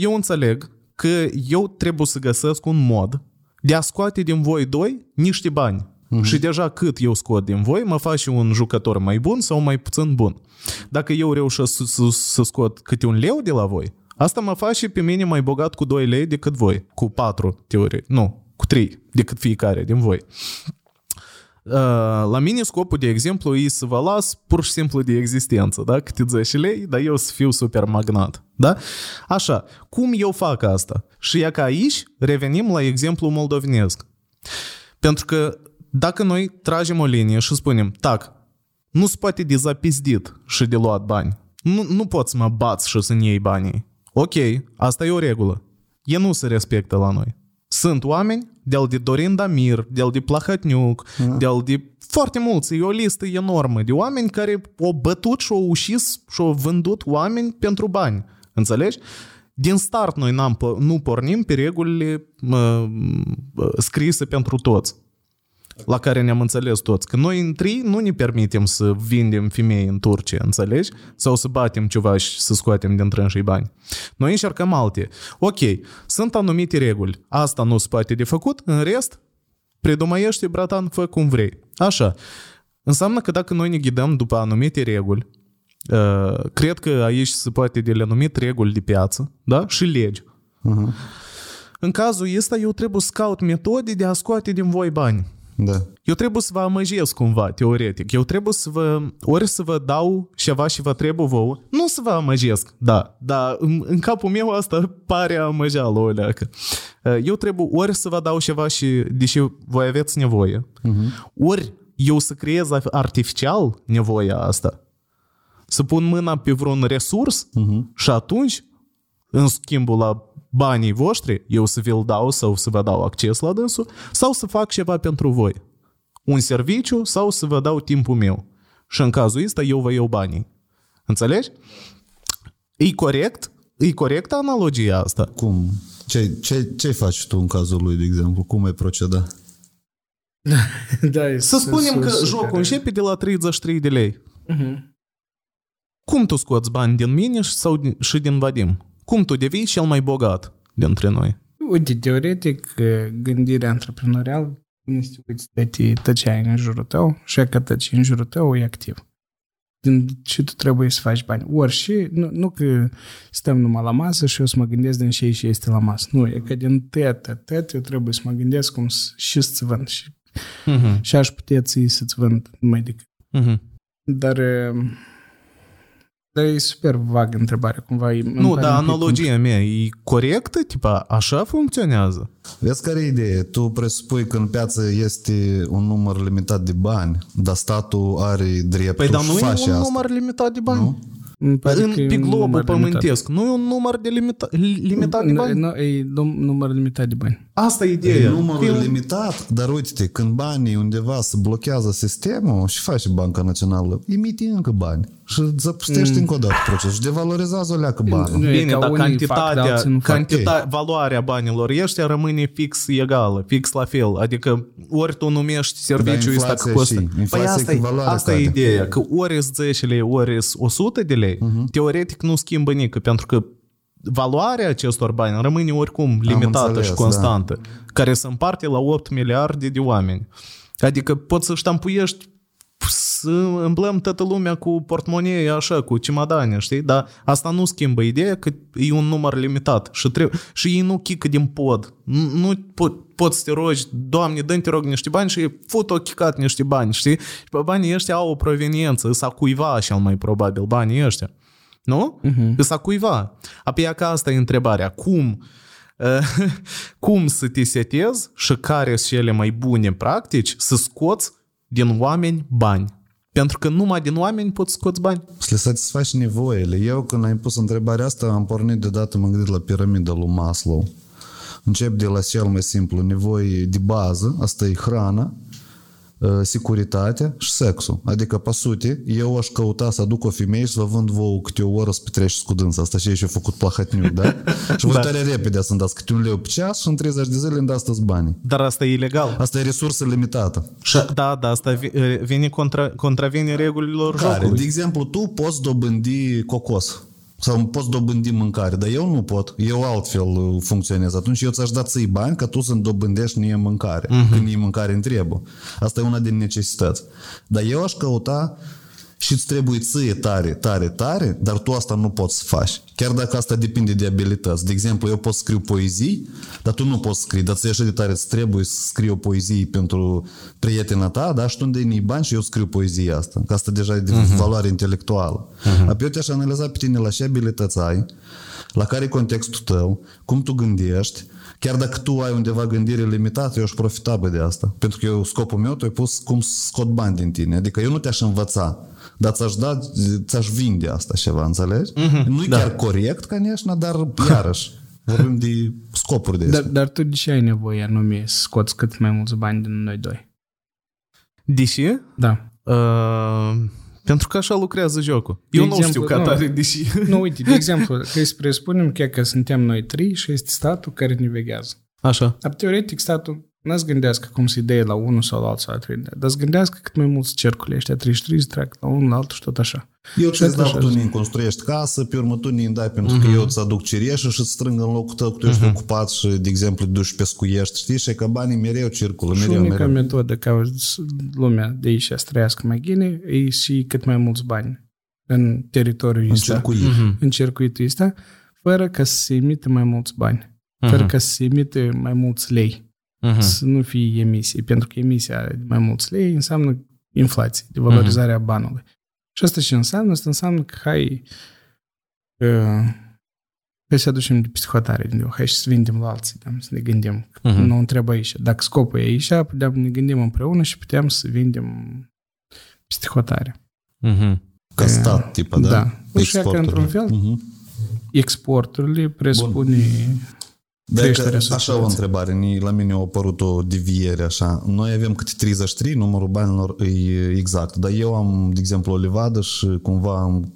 eu înțeleg că eu trebuie să găsesc un mod de a scoate din voi doi niște bani. Mm-hmm. Și deja cât eu scot din voi, mă face un jucător mai bun sau mai puțin bun. Dacă eu reușesc să, să, să scot câte un leu de la voi, asta mă face pe mine mai bogat cu 2 lei decât voi. Cu 4 teorii. Nu, cu 3 decât fiecare din voi. Uh, la mine scopul, de exemplu, e să vă las pur și simplu de existență, da? Câte 10 lei, dar eu să fiu super magnat, da? Așa, cum eu fac asta? Și ia că aici revenim la exemplu moldovenesc. Pentru că dacă noi tragem o linie și spunem, tac, nu se poate de zapizdit și de luat bani. Nu, nu poți să mă bați și să-mi iei banii. Ok, asta e o regulă. E nu se respectă la noi. Sunt oameni de-al de Dorin Damir, de-al de Plahătniuc, mm. de-al de foarte mulți. E o listă enormă de oameni care au bătut și au ușis și au vândut oameni pentru bani. Înțelegi? Din start noi n-am, nu pornim pe regulile uh, scrise pentru toți la care ne-am înțeles toți, că noi în tri nu ne permitem să vindem femei în Turcia, înțelegi? Sau să batem ceva și să scoatem din trânșii bani. Noi încercăm alte. Ok, sunt anumite reguli. Asta nu se poate de făcut, în rest, predomăiește, bratan, fă cum vrei. Așa. Înseamnă că dacă noi ne ghidăm după anumite reguli, uh, cred că aici se poate de le numit reguli de piață, da? Și legi. Uh-huh. În cazul ăsta, eu trebuie să caut metode de a scoate din voi bani. Da. Eu trebuie să vă amăjesc cumva, teoretic. Eu trebuie să vă, ori să vă dau ceva și vă trebuie vouă, nu să vă amăjesc, da, dar în, în capul meu asta pare amăjeală o leacă. Eu trebuie ori să vă dau ceva și deși voi aveți nevoie, uh-huh. ori eu să creez artificial nevoia asta, să pun mâna pe vreun resurs uh-huh. și atunci, în schimbul la banii voștri, eu să vi-l dau sau să vă dau acces la dânsul, sau să fac ceva pentru voi. Un serviciu sau să vă dau timpul meu. Și în cazul ăsta eu vă iau banii. Înțelegi? E corect? E corectă analogia asta? Cum? Ce, ce, ce faci tu în cazul lui, de exemplu? Cum ai proceda? da, să spunem că jocul care... începe de la 33 de lei. Uh-huh. Cum tu scoți bani din mine sau și din Vadim? Cum tu devii cel mai bogat dintre noi? Uite, teoretic, gândirea antreprenorială până să te uiți de te tăceai în jurul tău și că tăci în jurul tău e activ. Din ce tu trebuie să faci bani. Ori și, nu, nu că stăm numai la masă și eu să mă gândesc din ce și este la masă. Nu, e că din tete, tete eu trebuie să mă gândesc cum să, și să-ți vând. Și, Mhm. și aș putea ți să-ți vând mai decât. Mhm. Dar, e, dar e super vag întrebarea, cumva. E, îmi Nu, pare dar un pic analogia mea e corectă? Tipa, așa funcționează? Vezi care e ideea? Tu presupui că în piață este un număr limitat de bani, dar statul are dreptul Păi, dar și nu e face un asta. număr limitat de bani? Nu? Îmi pare În, că e pe un globul număr pământesc. Nu e un număr de limita, limitat de Nu, bani? nu, e num- număr limitat de bani. Asta e E ideea. numărul E un- limitat, dar uite-te, când banii undeva se blochează sistemul și face Banca Națională, emite încă bani și zăpustește încă o dată procesul și devalorizează o leacă banul. Nu, e Bine, ca dar unii fac, cantitatea, dar alții nu fac. cantita, valoarea banilor ăștia rămâne fix egală, fix la fel. Adică ori tu numești serviciul ăsta că inflația costă... și- Păi inflația asta, e, echivalarea asta e toate. ideea, că ori sunt 10 lei, ori sunt 100 de lei, teoretic nu schimbă nică, pentru că valoarea acestor bani rămâne oricum limitată înțeles, și constantă, care se împarte la 8 miliarde de oameni. Adică poți să ștampuiești să îmblăm toată lumea cu portmonee așa, cu cimadane, știi? Dar asta nu schimbă ideea că e un număr limitat și, trebuie, și ei nu chică din pod. Nu nu po- poți să te rogi, Doamne, dă te rog niște bani și fut-o chicat niște bani, știi? Și pe banii ăștia au o proveniență, să cuiva cel mai probabil banii ăștia. Nu? Uh-huh. Să cuiva. Apoi că asta e întrebarea. Cum cum să te setezi și care sunt cele mai bune practici să scoți din oameni bani. Pentru că numai din oameni poți scoți bani. Să le satisfaci nevoile. Eu când ai pus întrebarea asta am pornit deodată, m-am gândit la piramida lui Maslow. Încep de la cel mai simplu, nevoi de bază, asta e hrana, securitatea și sexul. Adică, pe sute, eu aș căuta să aduc o femeie și să vă vând vouă câte o oră să petreci cu dânsa. Asta și și-a făcut plahatniu, da? și voi Da. tare repede să-mi dați câte un leu pe ceas și în 30 de zile îmi dați toți banii. Dar asta e ilegal. Asta e resursă limitată. Și, da, da, asta vi- vine contra, contravine regulilor Care? jocului. De exemplu, tu poți dobândi cocos sau poți dobândi mâncare, dar eu nu pot. Eu altfel uh, funcționez. Atunci eu ți-aș da ții bani ca tu să-mi dobândești mie mâncare. Uh-huh. Când mie mâncare îmi trebuie. Asta e una din necesități. Dar eu aș căuta și îți trebuie ție tare, tare, tare, dar tu asta nu poți să faci. Chiar dacă asta depinde de abilități. De exemplu, eu pot scriu poezii, dar tu nu poți scrie, dar ți așa de tare îți trebuie să scrii o poezie pentru prietena ta, da? Și tu îmi dai bani și eu scriu poezia asta. Că asta deja e de uh-huh. valoare intelectuală. Uh-huh. Apoi eu te-aș analiza pe tine la ce abilități ai, la care e contextul tău, cum tu gândești, Chiar dacă tu ai undeva gândire limitată, eu aș profita bă, de asta. Pentru că eu, scopul meu, tu ai pus cum să scot bani din tine. Adică eu nu te-aș învăța, dar ți-aș da, ți-aș vinde asta ceva, înțelegi? Mm-hmm, nu e da. chiar corect, конечно, dar iarăși, vorbim de scopuri de Dar, astea. dar tu de ce ai nevoie anume să scoți cât mai mulți bani din noi doi? Deși, Da. uh, pentru că așa lucrează jocul. De Eu nu exemplu, știu ca nu. tare, deși... Nu, uite, de exemplu, că să presupunem că, că suntem noi trei și este statul care ne veghează. Așa. Dar teoretic statul nu să gândească cum să-i dea la unul sau la altul sau la trei, dar să gândească cât mai mulți cercule ăștia 33 să treacă la unul, la altul și tot așa. Eu ți-ți dau, așa tu zic. ne construiești casă, pe urmă tu ne dai pentru că eu îți aduc cireșă și îți strâng în locul tău că tu ești ocupat și, de exemplu, te duci pescuiești, știi? Și că banii mereu circulă, Și mereu, unica mereu. metodă ca lumea de aici să trăiască mai bine e și cât mai mulți bani în teritoriul În ăsta, circuit. în circuitul ăsta, fără ca să se emite mai mulți bani, fără ca să se emite mai mulți lei, Uh-huh. să nu fie emisii, pentru că emisia de mai mulți lei înseamnă inflație, devalorizarea banului. Și asta ce înseamnă? Asta înseamnă că hai uh, hai să aducem de psihotare din nou, hai și să vindem la alții, da, să ne gândim. Uh-huh. Nu întreabă aici. Dacă scopul e aici, putem ne gândim împreună și putem să vindem psihotare. Uh-huh. Ca stat, tipă, da? Da. Nu știu că, Exporturile. într-un fel, Mhm. exporturile presupune Dacă, creșterea așa o societății. întrebare, ni- la mine a apărut o deviere așa. Noi avem câte 33, numărul banilor e exact, dar eu am, de exemplu, o livadă și cumva am,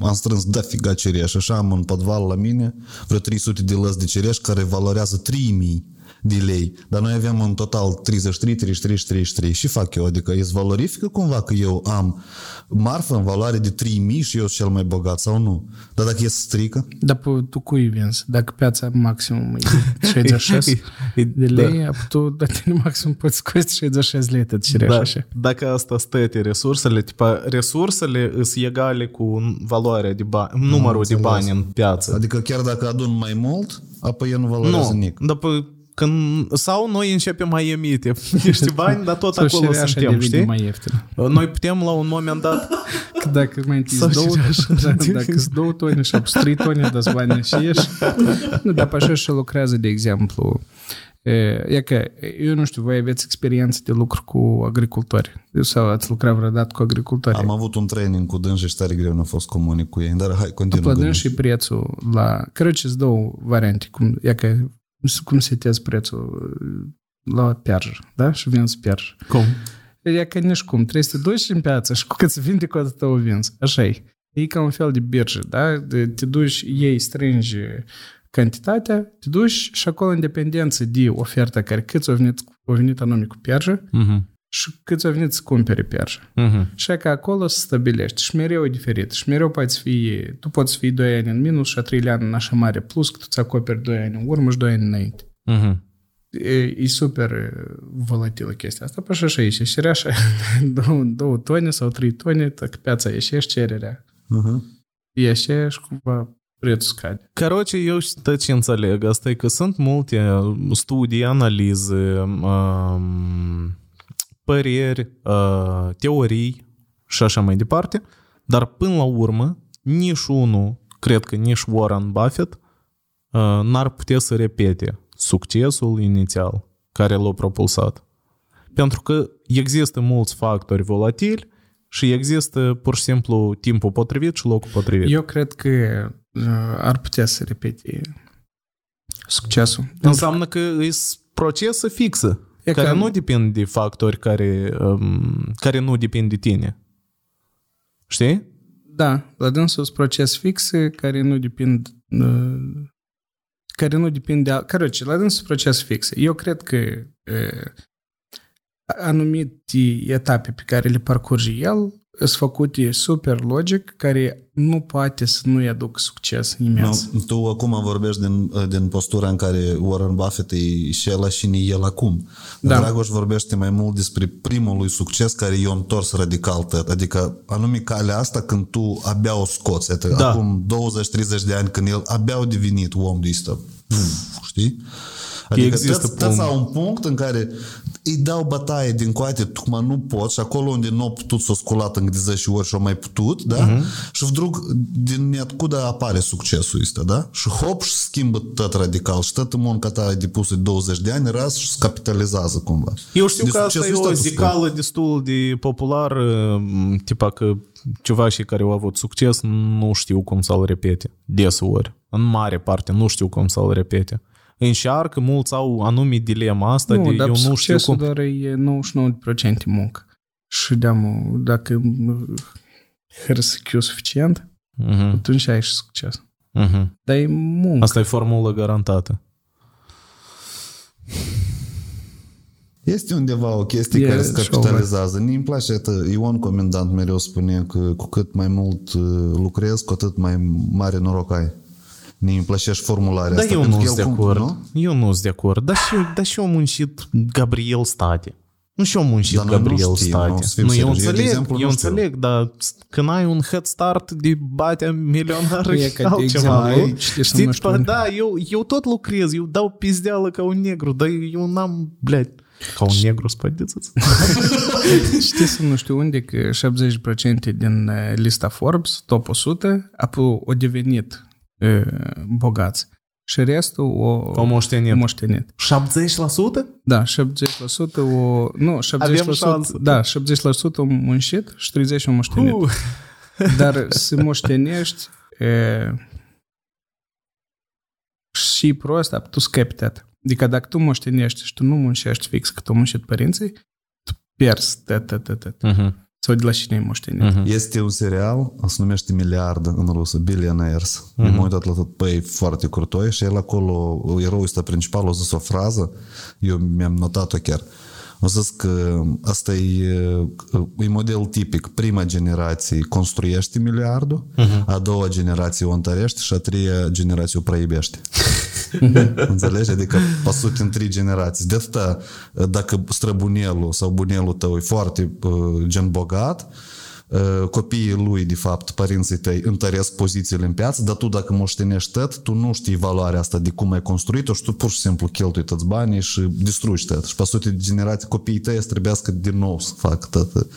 am strâns dafiga cireș. Așa am în podval la mine vreo 300 de lăzi de cireș care valorează 3000. De lei, dar noi avem în total 33, 33 și 33. Și fac eu? Adică îți valorifică cumva că eu am marfă în valoare de 3000 și eu sunt cel mai bogat sau nu? Dar dacă e să strică? Dar pe, tu cui vinzi? Dacă piața maximum e 66 de lei, da. tu la tine maxim poți scoți 66 lei tot și Da, așa. dacă asta stăte resursele, tipa, resursele sunt egale cu valoarea de bani, numărul de înțeles. bani în piață. Adică chiar dacă adun mai mult, apoi el nu valorează Nu, nic. dar pe, când, sau noi începem mai emite niște bani, dar tot acolo suntem, știi? mai ieftin. Uh, noi putem la un moment dat... Că dacă mai întâi două, da, dacă sunt două tone și apoi trei tone, dați bani și ieși. Nu, dar pe așa și lucrează, de exemplu, E că, eu nu știu, voi aveți experiență de lucru cu agricultori sau ați lucrat vreodată cu agricultori? Am avut un training cu dânsă și tare greu nu a fost comunic cu ei, dar hai, continuă. La dânsă și prețul la... Cred că două variante, cum, e că cum setezi prețul la piarjă, da? Și vinzi piarjă. cum? E că nici cum. Trebuie să te duci în piață și cu cât se vinde, cu atât o vinzi. Așa e. E ca un fel de birjă, da? De, te duci, ei strângi cantitatea, te duci și acolo în dependență de oferta care câți au venit, au venit anume cu piarjă Mhm și câți au venit să cumpere piarjă. Mhm. Și că acolo se stabilește și mereu e diferit. Și mereu poți fi, tu poți fi 2 ani în minus și a 3 ani în așa mare plus, că tu ți acoperi 2 ani în urmă și 2 ani înainte. Mhm. E, e super e, volatilă chestia asta. Păi și așa ieși. Și așa, două, două tone sau trei tone, dacă piața ieșești, cererea Mhm. ieșe și cumva prețul scade. Короче, eu știu ce înțeleg asta e că sunt multe studii, analize, um, păreri, uh, teorii și așa mai departe, dar până la urmă, nici unul, cred că nici Warren Buffett, uh, n-ar putea să repete succesul inițial care l-a propulsat. Pentru că există mulți factori volatili și există pur și simplu timpul potrivit și locul potrivit. Eu cred că uh, ar putea să repete succesul. Înseamnă că e procesă fixă, E care că... nu depind de factori care, um, care nu depind de tine. Știi? Da, la dânsul sunt proces fixe care nu depind uh, care nu depind de... Al... Căroce, la dânsul proces fixe. Eu cred că uh, anumite etape pe care le parcurge el sunt făcute super logic, care nu poate să nu-i aducă succes imens. Nu, tu acum vorbești din, din postura în care Warren Buffett e și el și ni el acum. Da. Da. Dragoș vorbește mai mult despre primul lui succes care i-a întors radical tot. Adică anume calea asta când tu abia o scoți. Adică Da. Acum 20-30 de ani când el abia a devenit om de ăsta. Puf, Știi? Adică există toți, toți punct. au un punct în care îi dau bătaie din coate, tocmai nu pot și acolo unde nu au putut să o sculat în 10 ori și au mai putut, da? Uh-huh. Și vdrug din nicăieri apare succesul ăsta, da? Și hop și schimbă tot radical și tot munca ta depusă de 20 de ani ras și se capitalizează cumva. Eu știu De că asta e succesul o ăsta tu zicală destul de populară, tipa că ceva și care au avut succes nu știu cum să-l repete deseori. În mare parte nu știu cum să-l repete. Încearcă, mulți au anume dilema asta nu, de dar eu nu știu succesul cum. doar e 99% muncă. Și deamă, dacă hârsăchiu suficient, Mhm, atunci ai și succes. mhm. Dar e muncă. Asta e formulă garantată. Este undeva o chestie E care se show, capitalizează. mi îmi place atât. Ion Comandant mereu spune că cu cât mai mult uh, lucrezi, cu atât mai mare noroc ai mi îmi place și formularea Dar asta. eu pentru nu că sunt de el cum- acord. nu? Eu nu sunt de acord. Dar și, dar și eu muncit Gabriel State. Nu și eu muncit Dar noi nu Gabriel știm, State. nu, să fim nu, eu serioși. Eu, de înțeleg, exemplu, eu nu știu. înțeleg, dar când ai un head start de batea milionar E e ca de altceva. exemplu, nu? știi, să Știi, nu tipa, știu. da, eu, eu tot lucrez, eu dau pizdeală ca un negru, dar eu n-am, blядь, ca un negru spădiți. Știi să nu știu unde că 70% din uh, lista Forbes, top 100, apoi au devenit uh, bogați. Și restul o, O moștenit. o moștenit. 70%? Da, 70% o... Nu, 70%, Avem șansă. da, 70% au muncit și 30% au moștenit. Uh. Dar să moștenești e, și prost, tu scapi tot. Adică dacă tu moștenești și tu nu muncești fix cât au muncit părinții, tu pierzi tot, tot, tot, tot. Mhm. Sau de la cine e moștenit. Mhm. Este un serial, se numește Miliard în rusă, Billionaires. Mm-hmm. M-am uitat la tot, păi, foarte curtoi și el acolo, eroul ăsta principal, a zis o frază, eu mi-am notat-o chiar. O zis că asta e, e model tipic. Prima generație construiește miliardul, uh-huh. a doua generație o întărește și a treia generație o proibește. Înțelegi? Adică pasut în trei generații. De atâta, dacă străbunelul sau bunelul tău e foarte uh, gen bogat, uh, Э, copiii lui, de fapt, părinții tăi întăresc pozițiile în piață, dar tu dacă moștenești tăt, tu nu știi valoarea asta de cum ai construit-o și tu pur și simplu cheltui toți banii și distrugi tăt. Și pe sute de generații copiii tăi să trebuiască din nou să facă tot uh-huh.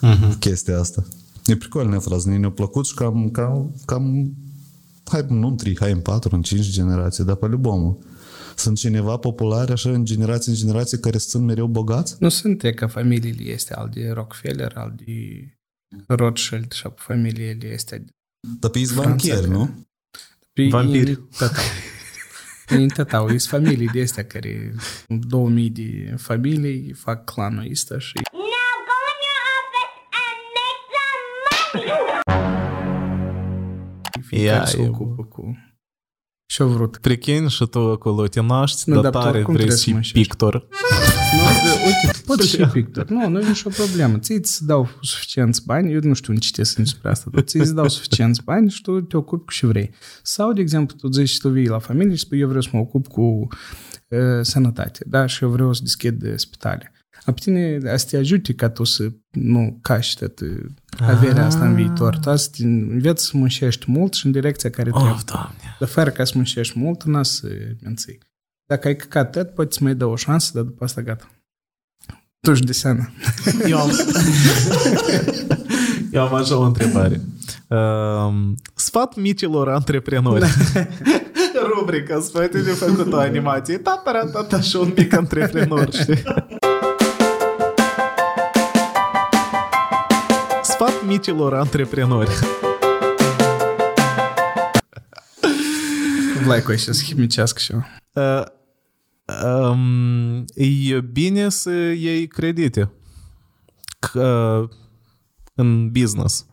Mhm. chestia asta. E pricolnă frază, ne-a plăcut și cam, cam, cam hai nu în 3, hai în 4, în 5 generații, dar pe lubomul sunt cineva popular, așa în generație în generație care sunt mereu bogați? Nu sunt e că familiile este al de Rockefeller, al de Rothschild și pe familiile este. Dar pe Franța, banchieri, că- nu? Pe Vampiri. În tătau. În tătau, sunt familii de astea care 2000 de familii fac clanul ăsta și Now go in your office and make some money. fiecare Ia, se e ocupă cu... Și-au vrut. Prichin și tu acolo te naști, Nu, dar dar tare oricum vrei trebuie să să fii muncești. pictor. Nu, de, uite, tu poți și pictor. Nu, nu e nicio problemă. Ți îți dau suficienți bani, eu nu știu, nu citesc despre asta, dar ți îți dau suficienți bani și tu te ocupi cu ce vrei. Sau, de exemplu, tu zici, tu vii la familie și spui, eu vreau să mă ocup cu uh, sănătate, da, și eu vreau să deschid uh, spitale. A pe tine a să te ajute ca tu să nu cași tot uh, averea asta în viitor. Tu să te înveți să muncești mult și în direcția care trebuie. Of, doamne. Dar fără ca să muncești mult, n-a să menții. Dacă ai căcat tot, poți să mai dă o șansă, dar după asta gata. Tu de seama. Eu am, eu am așa o întrebare. Um, sfat micilor antreprenori. Rubrica sfate de făcut o animație. Tatara, tata și un mic antreprenor, știi? Sfat micilor antreprenori. Vlaicu așa să chimicească și eu. Uh, um, e bine să iei credite că, în business.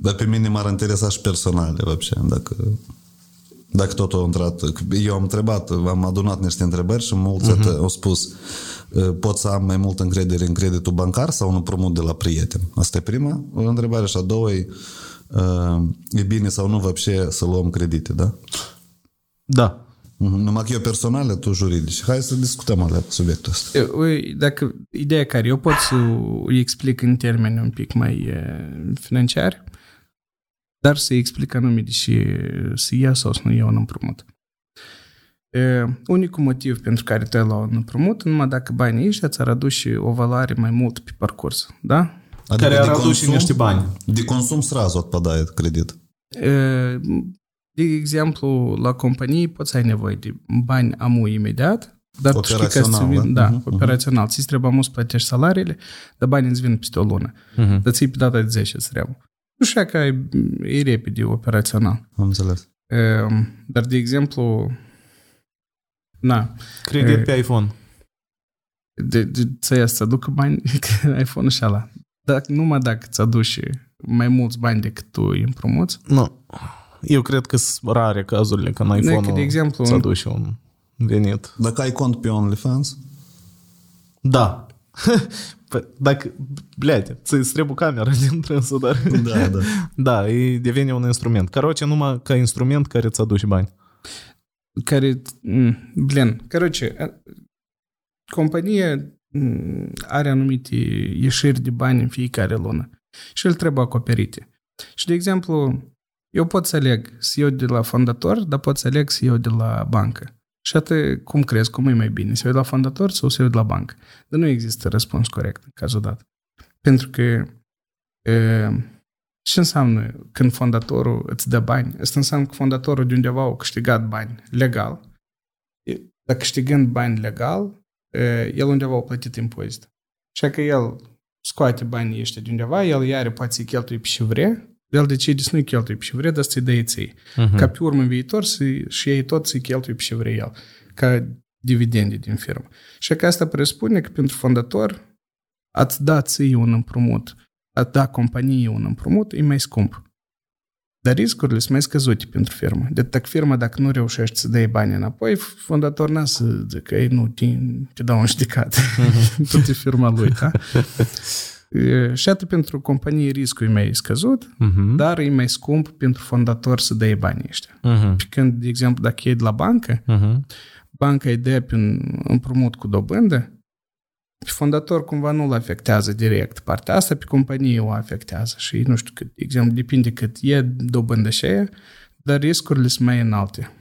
Dar pe mine m-ar interesa și personal, вообще, dacă, dacă tot au intrat. Eu am întrebat, am adunat niște întrebări și mulți uh-huh. au spus pot să am mai multă încredere în creditul bancar sau un împrumut de la prieten? Asta e prima întrebare și a doua e e bine sau nu вообще să luăm credite, da? Da. Numai că eu personal, tu juridic. Hai să discutăm alea subiectul ăsta. Ui, Dacă ideea care eu pot să îi explic în termeni un pic mai eh, financiari, dar să-i explic anume de și să ia sau să nu ia un împrumut. E, unicul motiv pentru care te la un împrumut, numai dacă banii ăștia ți-ar aduce o valoare mai mult pe parcurs, da? Adică Care ar de aduce consum- niște bani. De consum сразу отпадает credit. E, de exemplu, la companie poți să ai nevoie de bani amu imediat, dar tu știi că Operațional, îți vin, da? da, Mhm, operațional. Ți trebuie amu să plătești salariile, dar banii îți vin peste o lună. Mhm. Dar ții pe data de 10 îți trebuie. Nu știu că ai, e repede operațional. Am înțeles. E, Dar, de exemplu, na, Credit pe iPhone. de, de, să ia să aducă bani, iPhone-ul și ala. Dacă, numai dacă îți aduci mai mulți bani decât tu îi împrumuți, Nu. Eu cred că sunt rare cazurile când iPhone-ul de, de exemplu, îți aduce un venit. Dacă ai cont pe OnlyFans? Da. Păi, dacă, bleate, îți trebuie camera din trânsul, dar... Da, da. da, e, devine un instrument. Caroce numai ca instrument care îți aduce bani. Care, mm, blen, caroce, compania mm, are anumite ieșiri de bani în fiecare lună și el trebuie acoperite. Și, de exemplu, eu pot să aleg să iau de la fondator, dar pot să aleg să iau de la bancă. Și atât, cum crezi, cum e mai bine? Să iau de la fondator sau să iau de la bancă? Dar nu există răspuns corect în cazul dat. Pentru că e, ce înseamnă când fondatorul îți dă bani? Asta înseamnă că fondatorul de undeva a câștigat bani legal. E, Dar câștigând bani legal, e, el undeva a plătit impozit. Și că el scoate banii ăștia de undeva, el iară poate să-i cheltuie pe ce vrea, el decide să nu-i cheltuie pe ce vrea, dar să-i dă ție. Mhm. Ca pe urmă în viitor să, și ei tot să-i cheltuie pe ce vrea el, ca dividende din firmă. Și că asta presupune că pentru fondator ați da ție un împrumut, ați da companiei un împrumut, e mai scump. Dar riscurile sunt mai scăzute pentru firmă. De dacă firma, dacă nu reușești să dai bani înapoi, fondatorul n-a să zică, ei, nu, te, te dau un judecat. Tot e firma lui, da? E, Și atât pentru companie riscul e mai scăzut, Mhm. dar e mai scump pentru fondator să dai banii ăștia. Mhm. Pe când, de exemplu, dacă e de la bancă, Mhm. banca îi dă prin împrumut cu dobândă, pe fondator cumva nu-l afectează direct partea asta, pe companie o afectează și nu știu cât, de exemplu, depinde cât e dobândă și aia, dar riscurile sunt mai înalte.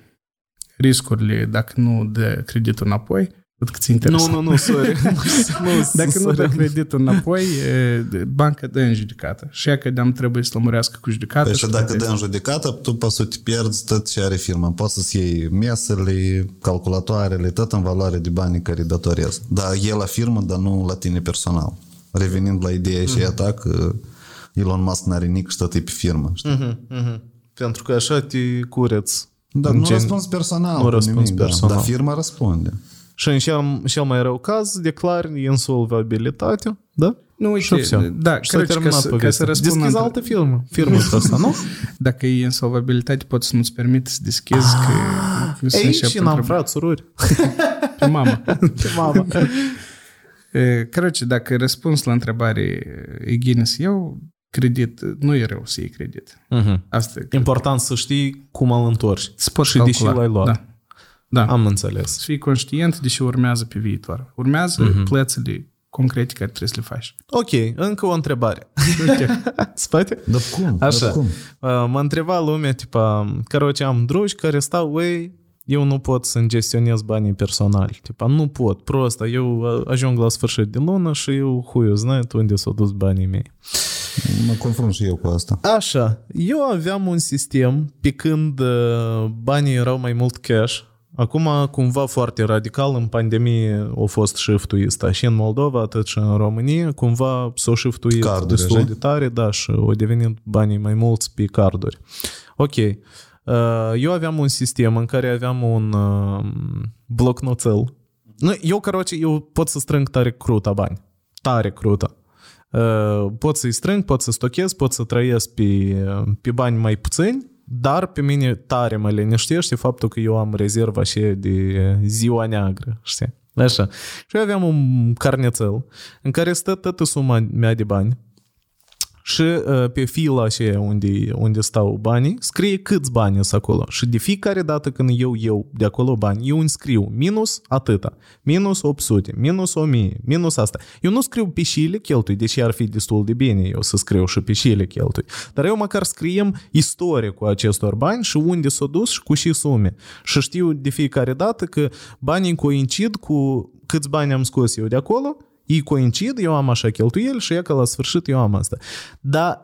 Riscurile, dacă nu dă creditul înapoi, tot cât ți Nu, interesant. nu, nu, sorry. nu, Dacă nu dă sorry. creditul înapoi, e, banca dă în judecată. Și ea că de-am trebuie să lămurească cu judecată. Păi și dacă plătește. dă în judecată, tu poți să te pierzi tot ce are firma. Poți să-ți iei mesele, calculatoarele, tot în valoare de banii care îi datorezi. Dar e la firmă, dar nu la tine personal. Revenind la ideea și a ta că Elon Musk n-are nic și tot e pe firmă. Știi? Mhm, mhm. Pentru că așa te cureți. Dar În nu gen- răspuns personal. nu cu răspuns nimic, da. personal. Dar firma răspunde. Și în cel, cel mai rău caz declari insolvabilitatea, da? Nu, Și uite, все. da, și s-a короче, ca terminat să, ca să povestea. răspund Deschizi la altă firmă. Firmă asta, nu? Dacă e insolvabilitate, poți să nu-ți permiți să deschizi că... că să Ei, începi și n-am întrebări. frați, surori. Pe mamă. Pe mamă. E, Короче, dacă răspuns la întrebare e gine să iau credit, nu e rău să iei credit. Mhm. Asta e. Important să știi cum îl întorci. Să poți și de ce calcula. l-ai luat. Da. da. Am înțeles. Să fii conștient de ce urmează pe viitor. Urmează Mhm. plățile concrete care trebuie să le faci. Ok, încă o întrebare. Spate? Dar cum? Așa. Dar cum? Uh, Mă întreba lumea, tipa, короче, am drugi care stau, ei, eu nu pot să-mi gestionez banii personali. Tipa, nu pot, prost, eu uh, ajung la sfârșit de lună și eu huiu, знаю unde s-au dus banii mei. Mă confrunt și eu cu asta. Așa, eu aveam un sistem pe când uh, banii erau mai mult cash. Acum, cumva foarte radical, în pandemie a fost shift ăsta și în Moldova, atât și în România, cumva s-a shift-uit carduri, destul așa? de tare, da, și au devenit banii mai mulți pe carduri. Ok. Uh, eu aveam un sistem în care aveam un bloc blocnoțel. Eu, caroce, eu pot să strâng tare cruta bani. Tare cruta. Uh, pot să-i strâng, pot să stochez, pot să trăiesc pe, pe bani mai puțini, dar pe mine tare mă liniștește faptul că eu am rezerva și de ziua neagră, știi? Așa. Și eu aveam un carnețel în care stă toată suma mea de bani și uh, pe fila aceea unde, unde stau banii, scrie câți bani sunt acolo. Și de fiecare dată când eu iau de acolo bani, eu îmi scriu minus atâta, minus 800, minus 1000, minus asta. Eu nu scriu pe și le cheltui, deși ar fi destul de bine eu să scriu și pe și le cheltui. Dar eu măcar scriem istorie cu acestor bani și unde s-au dus și cu și sume. Și știu de fiecare dată că banii coincid cu câți bani am scos eu de acolo ei coincid, eu am așa cheltuieli și e că la sfârșit eu am asta. Dar,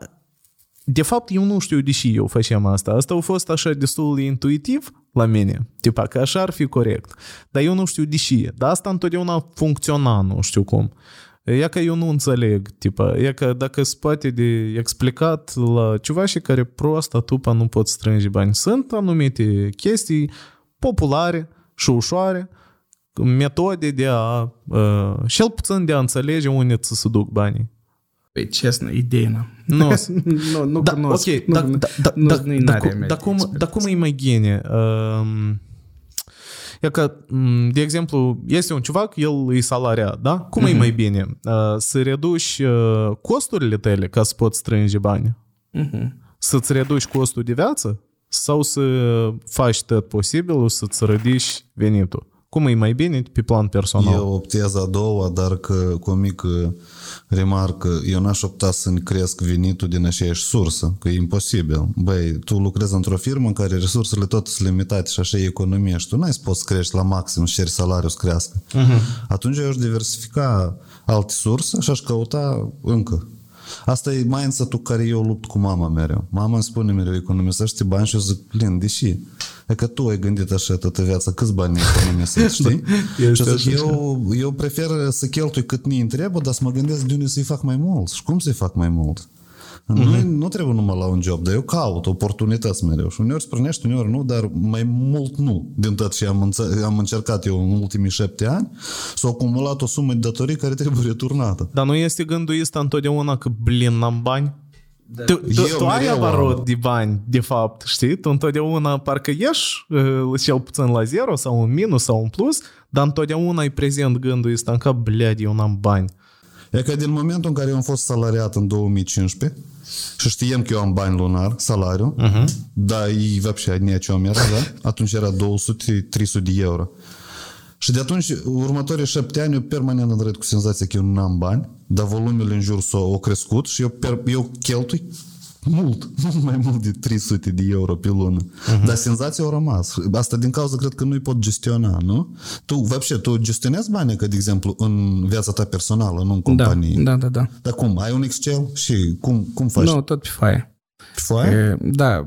de fapt, eu nu știu de ce eu făceam asta. Asta a fost așa destul de intuitiv la mine, tipa că așa ar fi corect. Dar eu nu știu de ce. Dar asta întotdeauna funcționa, nu știu cum. E că eu nu înțeleg, tipa, e că dacă se poate de explicat la ceva și care prost tupa nu pot strânge bani. Sunt anumite chestii populare și ușoare metode de a, uh, cel puțin de a înțelege unde ți se duc banii. Păi, честно, idee n-am. Nu, nu, nu da, cunosc. ok, nu, da, nu, da, da, nu, da, nu-i da, n-are cum, mea da, de cum, experiență. da cum e mai gine? Um, e că, um, de exemplu, este un ciuvac, el e salariat, da? Cum Mhm. e mai bine? Uh, să reduci uh, costurile tale ca să poți strânge bani? Mhm. Să-ți reduci costul de viață? Sau să faci tot posibilul să-ți ridici venitul? Cum e mai bine pe plan personal? Eu optez a doua, dar că cu o mică remarcă, eu n-aș opta să-mi cresc venitul din aceeași sursă, că e imposibil. Băi, tu lucrezi într-o firmă în care resursele tot sunt limitate și așa e economie și tu n-ai să poți crești la maxim și ceri salariul să crească. Uh-huh. Atunci eu aș diversifica alte surse și aș căuta încă. Asta e mindset-ul care eu lupt cu mama mereu. Mama îmi spune mereu, economisește bani și eu zic, plin, deși? E că tu ai gândit așa toată viața, câți bani economisești, știi? și Este zic, așa. eu, eu prefer să cheltui cât mi trebuie, dar să mă gândesc de unde să-i fac mai mult și cum să-i fac mai mult. Nu, nu trebuie numai la un job, dar eu caut oportunități mereu. Și uneori sprânești, uneori nu, dar mai mult nu. Din tot ce am, înțe- am încercat eu în ultimii șapte ani, s-a acumulat o sumă de datorii care trebuie returnată. Dar nu este gândul ăsta întotdeauna că, blin, n-am bani? Tu, tu, Eu tu ai mereu avarot am. de bani, de fapt, știi? Tu întotdeauna parcă ieși uh, cel puțin la zero sau un minus sau un plus, dar întotdeauna ai prezent gândul ăsta în cap, bled, eu n-am bani. E că din momentul în care eu am fost salariat în 2015 și știam că eu am bani lunar, salariu, uh-huh. dar e вообще ni о чем era, da? Atunci era 200-300 de euro. Și de atunci, următorii șapte ani, eu permanent am trăit cu senzația că eu nu am bani, dar volumele în jur s-au au crescut și eu, per, eu cheltui mult, mult mai mult de 300 de euro pe lună. Uh-huh. Dar senzația a rămas. Asta din cauza, cred că nu-i pot gestiona, nu? Tu, вообще, tu gestionezi banii, că, de exemplu, în viața ta personală, nu în Da, companie. da, da, da. Dar cum? Ai un Excel și cum, cum faci? Nu, tot pe foaie. Pe foaie? E, Da,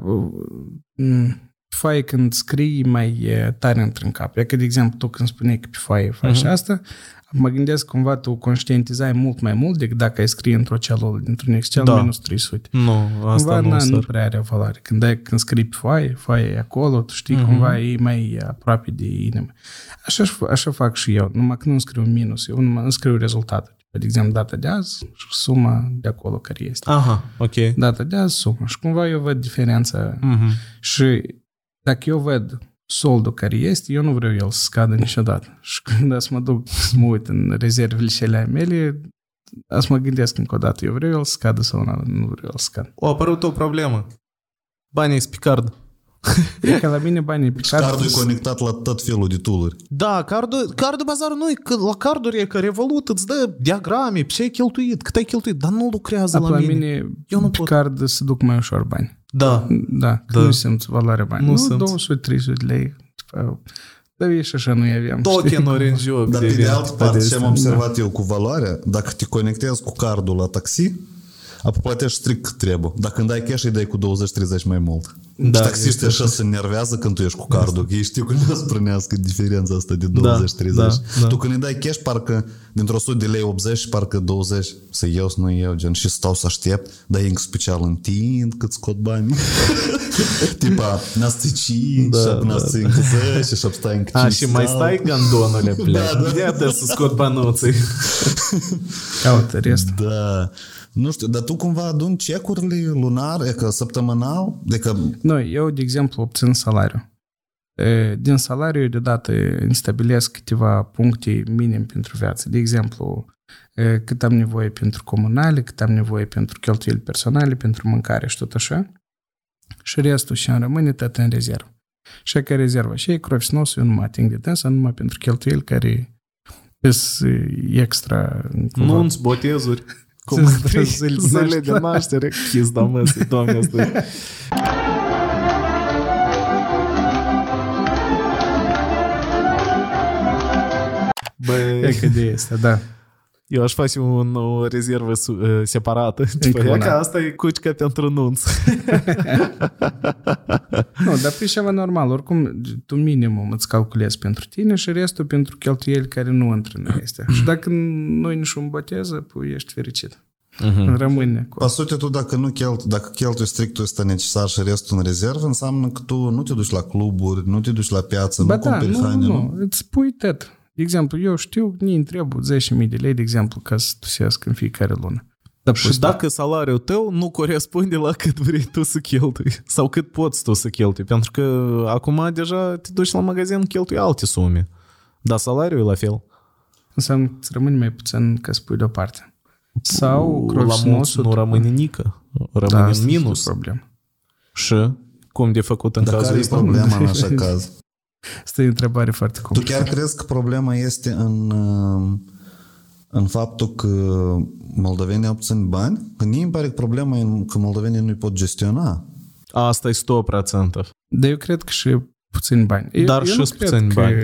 m, foaie când scrii mai e tare intră în cap. E că, de exemplu, tu când spuneai că pe foaie faci uh-huh. asta, mă gândesc cumva tu conștientizai mult mai mult decât dacă ai scrie într-o celulă dintr-un Excel Da. minus 300. Nu, asta Cumva nu, na, nu sir. prea are valoare. Când, ai, când scrii pe foaie, foaia e acolo, tu știi, uh-huh. cumva e mai aproape de inimă. Așa, așa fac și eu, numai că nu scriu minus, eu numai îmi scriu rezultatul. De exemplu, data de azi și suma de acolo care este. Aha, ok. Data de azi, suma. Și cumva eu văd diferența. Mhm. Și dacă eu văd soldul care este, eu nu vreau el să scadă niciodată. Și când să mă duc să mă uit în rezervele și ale mele, să mă gândesc încă o dată, eu vreau el să scadă sau nu, nu vreau el să scadă. O apărut o problemă. Banii sunt pe card. E că la mine banii pe card... Cardul e conectat la tot felul de tooluri. Da, cardul, cardul bazarul nu e că la carduri e că Revolut îți dă diagrame, ce ai cheltuit, cât ai cheltuit, dar nu lucrează Da, la, la mine. mine Eu nu pe pot. card se duc mai ușor bani. Da. Da, că Da. nu simt valoarea bani. Nu Nu, simți. 200-300 lei. Tipa, Dar e și așa nu aveam. Tokenuri în joc. Dar pe de devin altă parte, ce am pedestre. observat eu cu valoarea, dacă te conectezi cu cardul la taxi, apoi plătești strict cât trebuie. Dacă când ai cash, îi dai cu 20-30 mai mult. Da, Da, și taxiștii este așa se nervează când tu ești cu cardul, că ei știu că nu sprânească diferența asta de 20-30. Da, da. Tu când îi dai cash, parcă dintr-o 100 de lei 80 și parcă 20 să iau, să nu iau, gen, și stau să aștept, dar ei în special întind cât scot banii. Tipa, nas 5, Da, da, nas 10 și stai încă A, și mai stai gandonule, plec. Da, da. De atât să scot banuții. Caută rest. Da. Nu știu, dar tu cumva aduni cecurile lunar, e că săptămânal, de că Nu, eu, de exemplu, obțin salariu. E, Din salariu, eu deodată îmi stabilesc câteva puncte minim pentru viață. De exemplu, e, cât am nevoie pentru comunale, cât am nevoie pentru cheltuieli personale, pentru mâncare și tot așa. Și restul și îmi rămâne tot în rezervă. Și că rezervă și e crofi snosul, eu nu mă ating de dânsa, numai pentru cheltuieli care sunt extra. cumva. Nunți, botezuri. Zile de Zile de naștere. naștere. Chis da măsii, doamne, asta Bă, E că de este, da. Eu aș face un, o rezervă su, uh, separată. Tipo, Încă e una. că asta e cucica pentru nunț. Nu, dar pe ceva normal. Oricum, tu minimum îți calculezi pentru tine și restul pentru cheltuieli care nu intră în astea. și dacă nu e niciun boteză, păi ești fericit. Mhm. Rămâne cu Pe sute tu dacă nu chelt, dacă cheltui strictul ăsta necesar și restul în rezervă, înseamnă că tu nu te duci la cluburi, nu te duci la piață, Ba nu da, cumperi nu, haine, nu, nu? nu, îți pui tot. De exemplu, eu știu, nu îmi trebuie 10.000 de lei, de exemplu, ca să tusesc în fiecare lună. Da, Și dacă salariul tău nu corespunde la cât vrei tu să cheltui sau cât poți tu să cheltui, pentru că acum deja te duci la magazin, cheltui alte sume. Dar salariul e la fel. Înseamnă că îți rămâne mai puțin ca să pui deoparte. Sau la crofi mulți snosul. nu rămâne nică, rămâne da, în asta minus. e o problemă. Și cum de făcut în Dar cazul care e ăsta? problema în așa caz? Asta e o întrebare foarte Tu complicată. chiar crezi că problema este în, uh, în faptul că moldovenii obțin bani? Că mie îmi pare că problema e în- că moldovenii nu-i pot gestiona. Asta e 100%. Dar eu cred că și puțin bani. Eu, Dar eu și nu sunt cred puțini că, bani.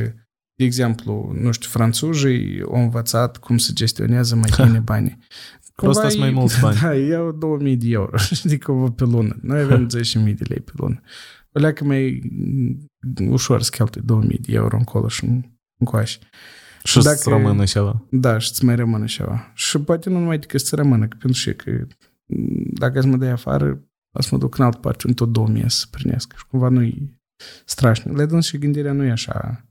De exemplu, nu știu, franțuzii au învățat cum să gestionează mai bine banii. Prost sunt mai ei- mulți bani. Da, iau 2000 de euro, știi, cumva pe lună. Noi avem 10.000 de lei pe lună. O leacă mai mm, ușor să cheltui 2000 de euro încolo și încoace. Și Dacă- să rămână ceva. Da, și îți mai rămână ceva. Și poate nu numai decât să rămână, că pentru și că dacă îți mă dai afară, o să mă duc în altă parte, în tot 2000 să primesc. Și cumva nu-i strașnic. Le dăm și gândirea nu e așa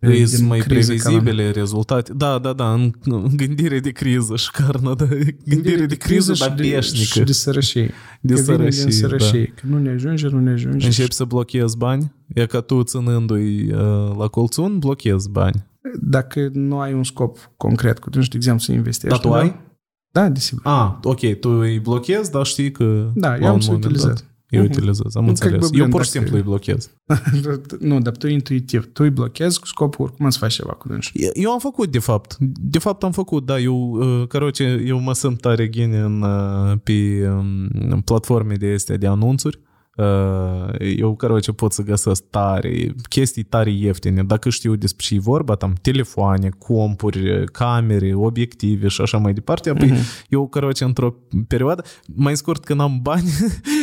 Îs din mai criză ca la noi. previzibile rezultate. Da, da, da, în, în gândire de criză șcarnă, da. Gândire de criză, dar și de, și peșnică. de sărășie. De că vine din sărășie, sărășie. Că nu ne ajunge, nu ne ajunge. Începi să blochezi bani, e ca tu ținându-i uh, la colțun, blochezi bani. Dacă nu ai un scop concret, cu de exemplu, să investești. Dar tu ai? Da, desigur. Ah, ok, tu îi blochezi, dar știi că Da, la eu am un să moment utilizez. dat eu uh-huh. utilizez, am înțeles. Eu pur și simplu îi blochez. nu, dar tu intuitiv, tu îi blochezi cu scopul oricum să faci ceva cu dânsul. Eu am făcut, de fapt. De fapt am făcut, da, eu, uh, caroce, eu mă sunt tare gine în, uh, pe um, în platforme de astea de anunțuri Uh, Eu, caroce, pot să găsesc tare, chestii tare ieftine. Dacă știu despre ce e vorba, tam telefoane, compuri, camere, obiective și așa mai departe. Apoi, eu, caroce, într-o perioadă, mai scurt când am bani,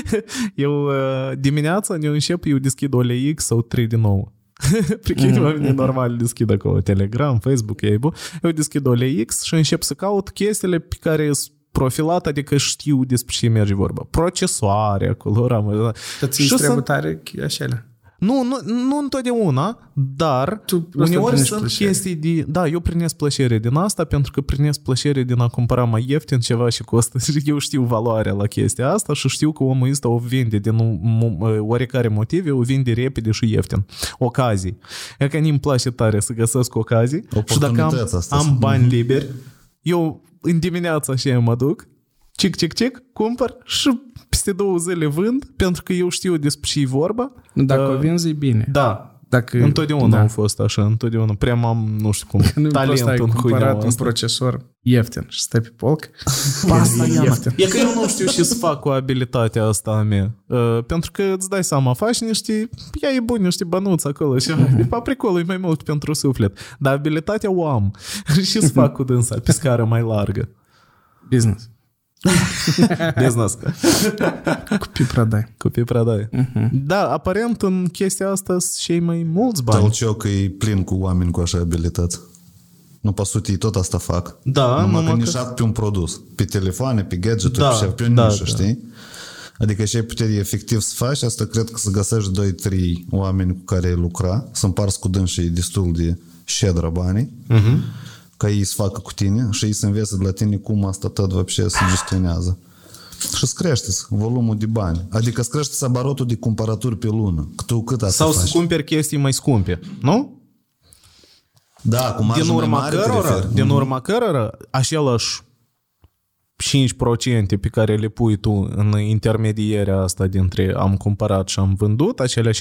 eu uh, dimineața, eu încep, eu deschid OLX sau 3 din nou. Prichin, oamenii normal deschid acolo Telegram, Facebook, ei bu. Eu deschid OLX și încep să caut chestiile pe care sunt profilat, adică știu despre ce merge vorba. Procesoare, acolo, ramă. Că ți Și trebuie sunt- tare așa. Nu, nu, nu întotdeauna, dar Tu asta uneori prinești sunt plăcere. chestii de... Da, eu primesc plăcere din asta pentru că primesc plăcere din a cumpăra mai ieftin ceva și costă. Și eu știu valoarea la chestia asta și știu că omul ăsta o vinde din un- mo- oarecare motive, o vinde repede și ieftin. Ocazii. E că îmi place tare să găsesc ocazii și dacă am, Oportunități astea am sunt. bani liberi, eu în dimineața așa mă duc, cic, cic, cic, cumpăr și peste două zile vând pentru că eu știu despre ce e vorba. Nu, dacă Uh, o vinzi, e bine. Da, Dacă, Întotdeauna da. au fost așa, întotdeauna. Prea am, nu știu cum, Nu talent prost ai în cumpărat huineaua un asta. procesor ieftin și stai pe polc. Asta e e, ieftin. e că eu nu știu ce să fac cu abilitatea asta a mea. Uh, pentru că îți dai seama, faci niște, ea e bun, niște bănuți acolo și de fapt pricolul e mai mult pentru suflet. Dar abilitatea o am. și să fac cu dânsa pe scară mai largă. Business. Business. Cupi pradai. Copii pradai. Da, aparent în chestia asta sunt cei mai mulți bani. Talcioc e plin cu oameni cu așa abilități. Nu pe sute, ei tot asta fac. Da, numai numai că că- nișat pe un produs. Pe telefoane, pe gadgeturi, Da, pe, pe o da, nișă, da. știi? Adică ce ai putea efectiv să faci, asta cred că să găsești 2-3 oameni cu care ai lucra, să împarți cu dânsii destul de ședră banii, Mhm ca ei să facă cu tine și ei să învețe de la tine cum asta tot вообще se gestionează. Și să creșteți volumul de bani. Adică să creșteți abarotul de cumpărături pe lună. Că tu cât asta Sau să faci? cumperi chestii mai scumpe, nu? Da, cu marjă din mai urma mare te cărora, referi. din urma cărora, același 5% pe care le pui tu în intermedierea asta dintre am cumpărat și am vândut, acelea 5%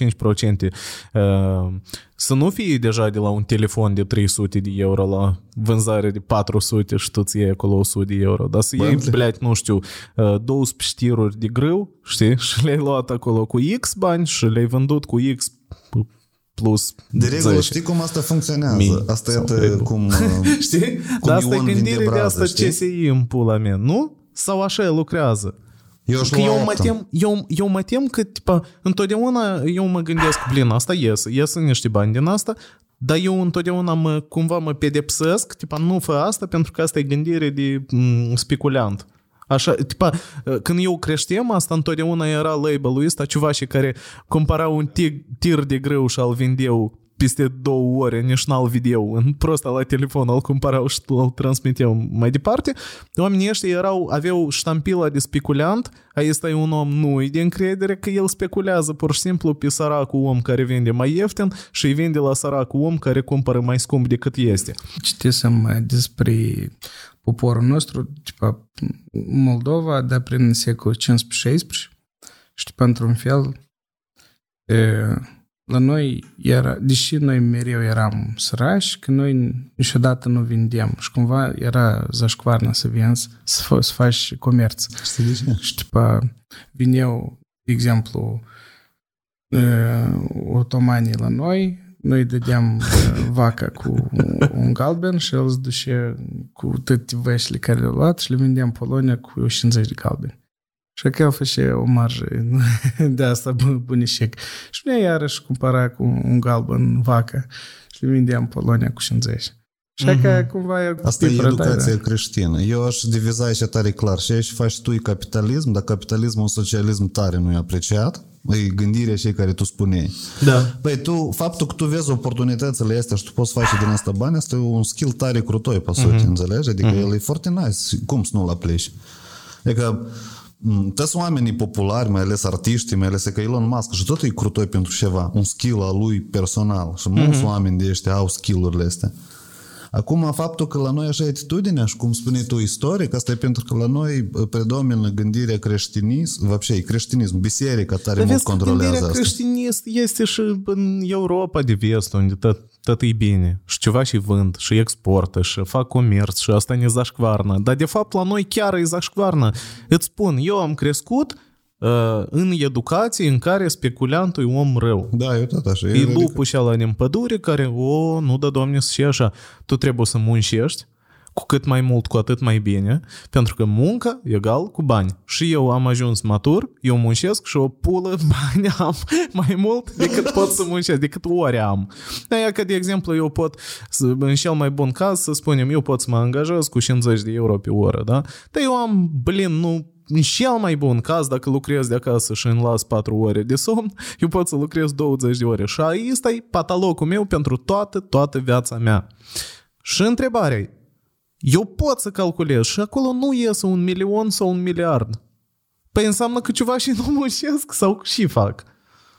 uh, să nu fie deja de la un telefon de 300 de euro la vânzare de 400 și tu ți iei acolo 100 de euro, dar să iei, bleat, nu știu, uh, 12 știruri de grâu, știi, și le-ai luat acolo cu X bani și le-ai vândut cu X plus De regulă 10. știi cum asta funcționează? Mii asta sau e trei. cum... uh, Știi? Cum Dar asta e Ion vinde gândire de brază, asta știi? CSI în pula mea, nu? Sau așa lucrează? Eu aș Că lua eu mă, optă. tem, eu, eu mă tem că, tipa, întotdeauna eu mă gândesc, blin, asta ies, ies niște bani din asta, dar eu întotdeauna mă, cumva mă pedepsesc, tipa, nu fă asta pentru că asta e gândire de m, speculant. Așa, tipa, când eu creșteam, asta întotdeauna era label-ul ăsta, ceva și care cumpăra un tig, tir de grâu și îl vindeau peste două ore, nici n-al video, în prosta la telefon îl cumpărau și îl transmiteau mai departe. Oamenii ăștia erau, aveau ștampila de speculant, a ăsta e un om nu de încredere că el speculează pur și simplu pe săracul om care vinde mai ieftin și îi vinde la săracul om care cumpără mai scump decât este. Citisem uh, despre poporul nostru, tipa Moldova, dar prin secolul 15-16 și tipa, într-un fel e, la noi era, deși noi mereu eram sărași, că noi niciodată nu vindem și cumva era zașcoarnă să vinzi, să, fa- să faci comerț. Știi de ce? Și tipa vineau, de exemplu, uh, otomanii la noi, noi dădeam uh, vaca cu un galben și el îți duce cu toate veștile care le-a luat și le vindeam în Polonia cu 50 de galbeni. Și că el făcea o marjă de asta bu- bunișec. Și noi iarăși cumpăra cu un galben vaca și le vindeam în Polonia cu 50. Așa că cumva e Asta e fibra ta, educația da. creștină. Eu aș diviza aici tare clar. Și aici faci tu e capitalism, dar capitalismul, socialism tare nu e apreciat. E gândirea și care tu spuneai. Da. Păi tu, faptul că tu vezi oportunitățile astea și tu poți face din asta bani, asta e un skill tare crutoi, pe sută, Mhm. înțelegi? Adică el e foarte nice. Cum să nu-l aplici? Adică m, toți oamenii populari, mai ales artiștii, mai ales că Elon Musk și tot e crutoi pentru ceva, un skill al lui personal și mulți Mhm. oameni de ăștia au skill-urile astea. Acum, faptul că la noi așa e atitudinea și cum spune tu istoric, asta e pentru că la noi uh, predomină gândirea creștinism, вообще, e creștinism, biserica tare Dar mult vezi că controlează gândirea asta. creștinist este și în Europa de vest, unde tot, tot e bine. Și ceva și vând, și exportă, și fac comerț, și asta ne zașcoarnă. Dar de fapt la noi chiar e zașcoarnă. Îți spun, eu am crescut uh, în educație în care speculantul e om rău. Da, eu tot așa. E Eu, adică- lupul și ala din pădure care, o, nu da, doamne, și așa. Tu trebuie să muncești, cu cât mai mult, cu atât mai bine, pentru că muncă egal cu bani. Și eu am ajuns matur, eu muncesc și o pulă bani am mai mult decât pot să muncesc, decât ore am. Aia că, de exemplu, eu pot, să, în cel mai bun caz, să spunem, eu pot să mă angajez cu 50 de euro pe oră, da? Dar eu am, blin, nu în cel mai bun caz, dacă lucrez de acasă și îmi las 4 ore de somn, eu pot să lucrez 20 de ore. Și ăsta e patalocul meu pentru toată, toată viața mea. Și întrebarea e, eu pot să calculez și acolo nu iese un milion sau un miliard. Păi înseamnă că ceva și nu muncesc sau și fac.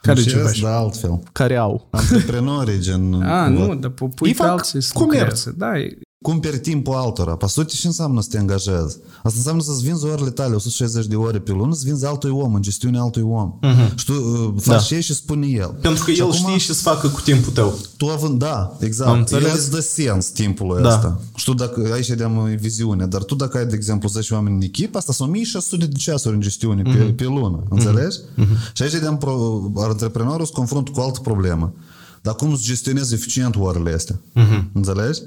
Care muncesc, ceva și- Da, altfel. Care au. Antreprenorii, gen... A, nu, dar pu- pui Ei pe fac alții să comerț. lucreze. Da, e- Cumperi timpul altora. Pe sute ce înseamnă să te angajezi? Asta înseamnă să-ți vinzi orele tale, 160 de ore pe lună, să vinzi altui om, în gestiunea altui om. Și tu uh, faci Da. ce și spune el. Pentru că și el acum, știe ce să facă cu timpul tău. Tu având, da, Am exact. El înțeles. îți dă sens timpul Da. ăsta. Și tu dacă, aici de viziune, dar tu dacă ai, de exemplu, 10 oameni în echipă, asta sunt 1600 de ceasuri în gestiune pe, pe lună, înțelegi? Și aici de antreprenorul se confruntă cu altă problemă. Dar cum îți gestionezi eficient orele astea? Înțelegi?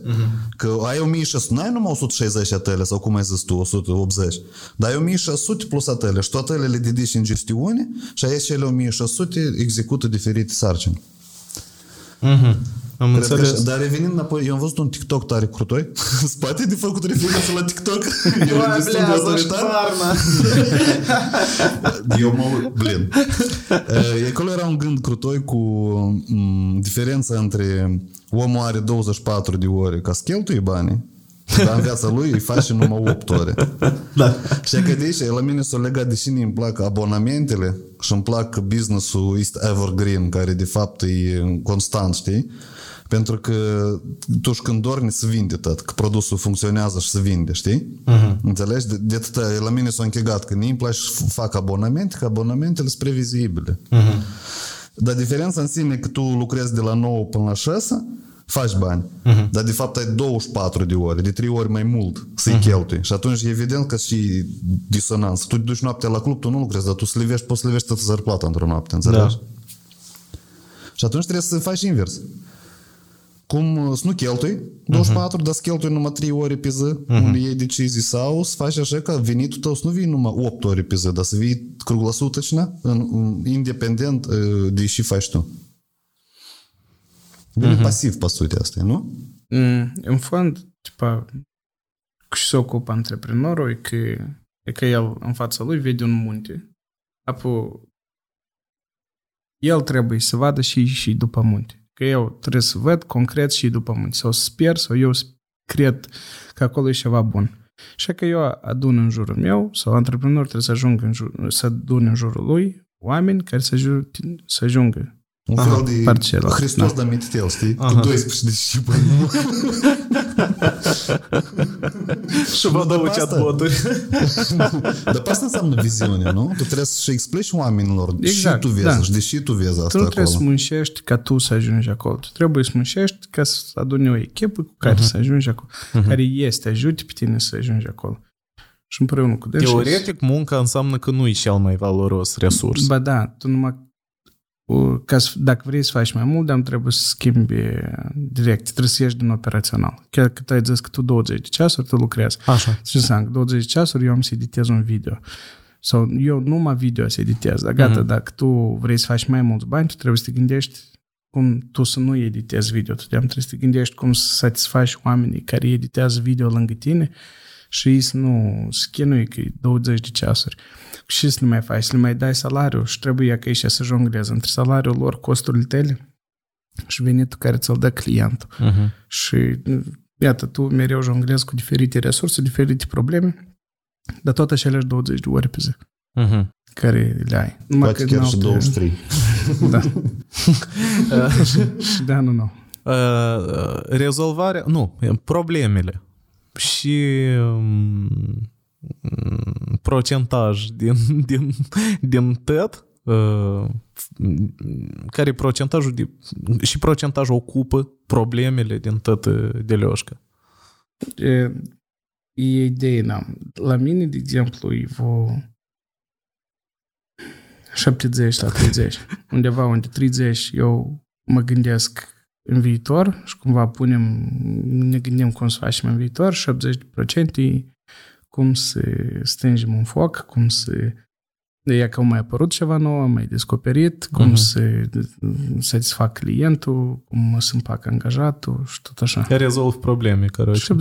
Că ai 1600, n-ai numai 160 atele sau cum ai zis tu, 180. Dar ai 1600 plus atele și toate le dedici în gestiune și aici cele 1600 execută diferite sarcini. Am Cred că, înțeles. așa- dar revenind înapoi, eu am văzut un TikTok tare crutoi. Spate de făcut referință la TikTok. Eu am destul de autoritar. Eu mă... Blin. E, Acolo era un gând crutoi cu m, diferența între omul are 24 de ore ca să cheltuie banii, dar în viața lui îi face numai 8 ore. Da. Și că de aici, la mine s-a legat, deși îmi plac abonamentele și îmi plac business-ul este evergreen, care de fapt e constant, știi? Pentru că tu și când dormi se vinde tot, că produsul funcționează și se vinde, știi? Uh-huh. Înțelegi? De, de atâta, la mine s-a închegat că nu-mi place să fac abonamente, că abonamentele sunt previzibile. Uh-huh. Dar diferența în sine e că tu lucrezi de la 9 până la 6, faci bani. Uh-huh. Dar de fapt ai 24 de ore, de 3 ori mai mult să-i uh-huh. cheltui. Și atunci e evident că și disonanță. Tu te duci noaptea la club, tu nu lucrezi, dar tu slivești, poți slivești toată zarplata într-o noapte, înțelegi? Da. Și atunci trebuie să faci invers. Cum uh, să nu cheltui 24, uh-huh. dar să cheltui numai 3 ore pe zi, uh-huh. unde iei decizii sau să faci așa că venitul tău să nu vii numai 8 ore pe zi, dar să vii cruglăsutăcina, în, în, independent uh, de ce faci tu. Vine uh-huh. pasiv, pe suite asta, nu? Mm, în fond, tipa, cu ce se ocupă antreprenorul e că, e că el în fața lui vede un munte. Apoi, el trebuie să vadă și, și după munte. Că eu trebuie să văd concret și după munte. Sau să sper, sau eu să cred că acolo e ceva bun. Și că eu adun în jurul meu, sau antreprenorul trebuie să ajungă în jur, să adun în jurul lui oameni care să, ajung, să ajungă Un Aha, fel de partea cealaltă, Hristos da. da. Mititel, știi? Aha. Cu 12 discipoli. Și vă dau Dar pe asta- chatboturi. Dar pe asta înseamnă viziune, nu? Tu trebuie să explici oamenilor Exact, și tu vezi da. și de și tu vezi asta Tu nu trebuie acolo. să muncești ca tu să ajungi acolo. Tu trebuie să muncești ca să aduni o echipă cu care uh-huh. să ajungi acolo. Uh-huh. Care este, ajute pe tine să ajungi acolo. Și împreună cu dânsii. Teoretic, munca înseamnă că nu e cel mai valoros resurs. Ba da, tu numai o, ca să, dacă vrei să faci mai mult, dar trebuie să schimbi direct, trebuie să ieși din operațional. Chiar că tu ai zis că tu 20 de ceasuri, tu lucrezi. Așa. Ce înseamnă? 20 de ceasuri eu am să editez un video. Sau eu numai video să editez, dar gata, Mhm. dacă tu vrei să faci mai mulți bani, tu trebuie să te gândești cum tu să nu editezi video, tu trebuie să te gândești cum să satisfaci oamenii care editează video lângă tine și ei să nu schinuie că e 20 de ceasuri. Și să le mai faci, să le mai dai salariu și trebuie ca ei să jongleze între salariul lor, costurile tale și venitul care ți-l dă clientul. Uh-huh. Și iată, tu mereu jonglezi cu diferite resurse, diferite probleme, dar tot aceleași 20 de ore pe zi Uh-huh. care le ai. Numai Poate că chiar n-au și pe- 23. Da. și de anul nou. Uh, rezolvarea, nu, problemele și um, procentaj din, din, din tot, uh, care e procentajul de, și procentajul ocupă problemele din tot uh, de leoșcă. E, e idee n-am. La mine, de exemplu, e vreo 70 la 30. Undeva unde 30 eu mă gândesc în viitor și cumva punem, ne gândim cum să facem în viitor și 80% cum să stângem un foc, cum să e că au mai apărut ceva nou, am mai descoperit cum uh-huh. să satisfac clientul, cum să împac angajatul și tot așa. Te rezolv probleme, care Și